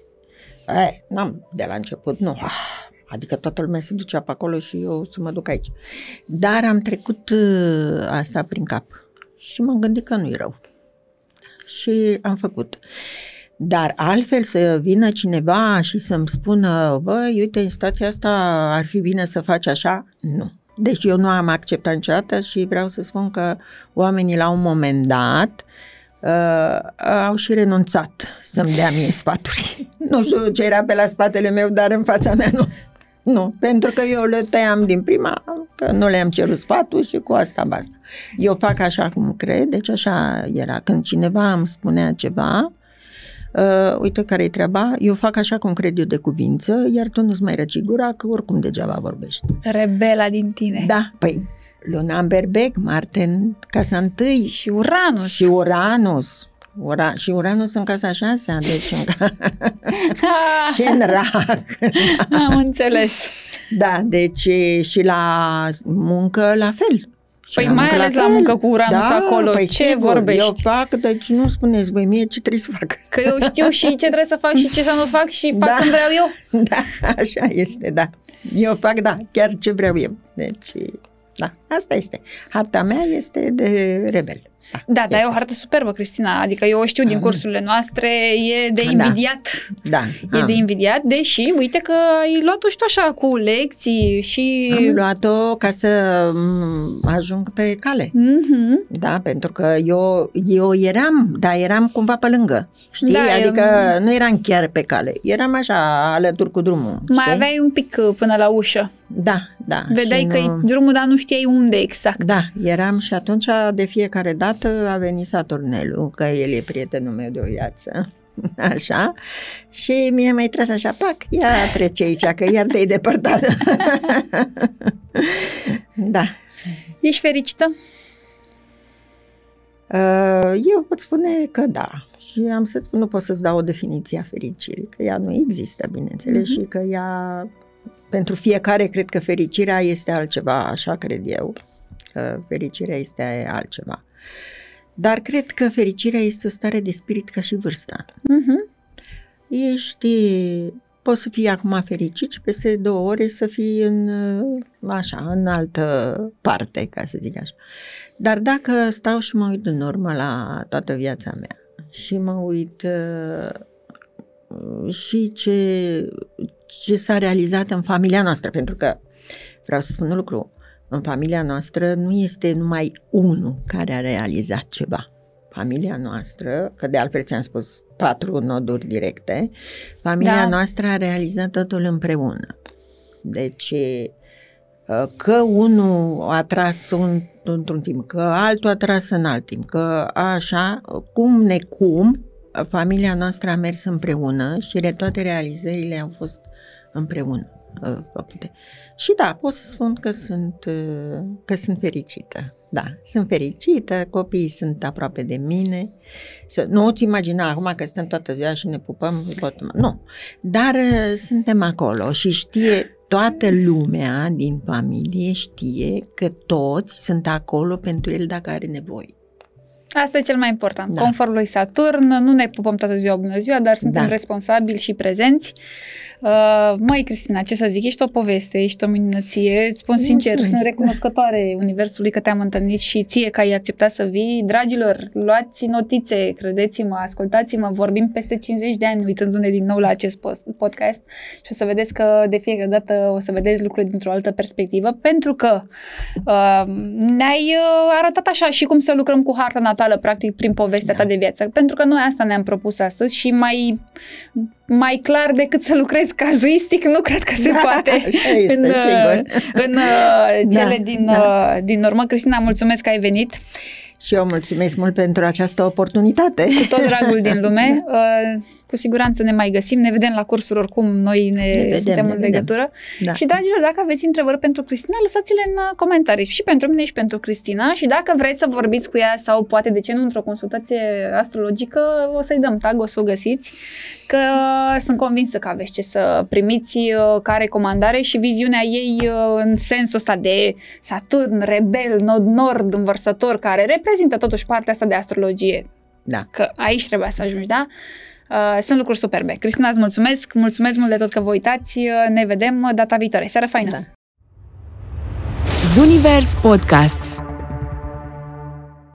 Eh, n-am, de la început, nu. Ah, adică toată lumea se ducea pe acolo și eu să mă duc aici. Dar am trecut uh, asta prin cap și m-am gândit că nu-i rău. Și am făcut. Dar altfel să vină cineva și să-mi spună, băi, uite, în situația asta ar fi bine să faci așa, nu. Deci eu nu am acceptat niciodată și vreau să spun că oamenii la un moment dat uh, au și renunțat să-mi dea mie sfaturi. nu știu ce era pe la spatele meu, dar în fața mea nu. Nu, pentru că eu le tăiam din prima, că nu le-am cerut sfatul și cu asta basta. Eu fac așa cum cred, deci așa era. Când cineva îmi spunea ceva, uh, uite care e treaba, eu fac așa cum cred eu de cuvință, iar tu nu-ți mai răci gura, că oricum degeaba vorbești. Rebela din tine. Da, păi, Luna Berbec, Marte în casa întâi Și Uranus. și Uranus. Ura, și Uranus în casa șasea, deci în ca... și în rac. Am înțeles. Da, deci și la muncă la fel. Și Păi la mai muncă ales la fel. muncă cu Uranus acolo, păi ce sigur, vorbești? Eu fac, deci nu spuneți voi mie ce trebuie să fac. Că eu știu și ce trebuie să fac și ce să nu fac și fac Da. când vreau eu. Da, așa este, da. Eu fac, da, chiar ce vreau eu. Deci, da, asta este. Harta mea este de rebel. Da, dar e Este. o hartă superbă, Cristina. Adică eu o știu din Ah. cursurile noastre, e de Da. invidiat. Da. E am. de invidiat, deși uite că ai luat-o și tu așa cu lecții și... Am luat-o ca să m, ajung pe cale. Mhm. Da, pentru că eu, eu eram, dar eram cumva pe lângă, știi? Da, adică e- nu eram chiar pe cale, eram așa alături cu drumul, Mai știi? aveai un pic uh, până la ușă. Da, da. Vedeai și că e nu- drumul, dar nu știai unde exact. Da, eram și atunci de fiecare dată a venit Saturnelul, că el e prietenul meu de o viață. Așa. Și mie mai tras așa, pac, ia trece aici, că iar te-ai depărtat. da. Ești fericită? Uh, Eu pot spune că da. Și am să spun, nu pot să-ți dau o definiție a fericirii, că ea nu există, bineînțeles, Mhm. și că ea, pentru fiecare, cred că fericirea este altceva, așa cred eu, că fericirea este altceva. Dar cred că fericirea este o stare de spirit ca și vârsta. Mhm. Ești, poți să fii acum fericit și peste două ore să fii în, așa, în altă parte, ca să zic așa. Dar dacă stau și mă uit în urmă la toată viața mea și mă uit uh, și ce, ce s-a realizat în familia noastră, pentru că vreau să spun un lucru, în familia noastră nu este numai unul care a realizat ceva. Familia noastră, că de altfel ți-am spus patru noduri directe, familia Da. noastră a realizat totul împreună. Deci, uh, că unul a tras un, într-un timp, că altul a tras în alt timp, că așa, cum necum, familia noastră a mers împreună și re- toate realizările au fost împreună. Uh, făcute. Și da, pot să spun că sunt, uh, că sunt fericită. Da, sunt fericită, copiii sunt aproape de mine. Să, nu îți imagina acum că stăm toată ziua și ne pupăm. Nu, dar uh, suntem acolo și știe toată lumea din familie știe că toți sunt acolo pentru el dacă are nevoie. Asta e cel mai important. Da. Conform lui Saturn, nu ne pupăm toată ziua bună ziua, dar suntem da. responsabili și prezenți. Uh, măi, Cristina, ce să zic, ești o poveste, ești o minunăție. Îți spun sincer, Mulțumesc. sunt recunoscătoare Universului că te-am întâlnit și ție că ai acceptat să vii. Dragilor, luați notițe, credeți-mă, ascultați-mă, vorbim peste 50 de ani uitându-ne din nou la acest podcast și o să vedeți că de fiecare dată o să vedeți lucruri dintr-o altă perspectivă, pentru că uh, ne-ai uh, arătat așa și cum să lucrăm cu harta natală, practic, prin povestea da. ta de viață. Pentru că noi asta ne-am propus astăzi și mai mai clar decât să lucrezi cazuistic, nu cred că se da, poate este, în, sigur. în uh, da, cele da, din, da. din urmă. Cristina, mulțumesc că ai venit. Și eu mulțumesc mult pentru această oportunitate. Cu tot dragul din lume. Uh, cu siguranță ne mai găsim, ne vedem la cursuri oricum, noi ne, ne vedem, suntem ne în vedem. legătură. Da. Și dragilor, dacă aveți întrebări pentru Cristina, lăsați-le în uh, comentarii și pentru mine și pentru Cristina și dacă vreți să vorbiți cu ea sau poate de ce nu într-o consultație astrologică, o să-i dăm tag, o să o găsiți, că sunt convinsă că aveți ce să primiți uh, ca recomandare și viziunea ei uh, în sensul ăsta de Saturn, rebel, nod-nord, învărsător, care reprezintă totuși partea asta de astrologie. Da. Că aici trebuia să ajungi, da? Uh, sunt lucruri superbe. Cristina, îți mulțumesc, mulțumesc mult de tot că vă uitați, uh, ne vedem data viitoare. Seara faină! Da. Zunivers Podcasts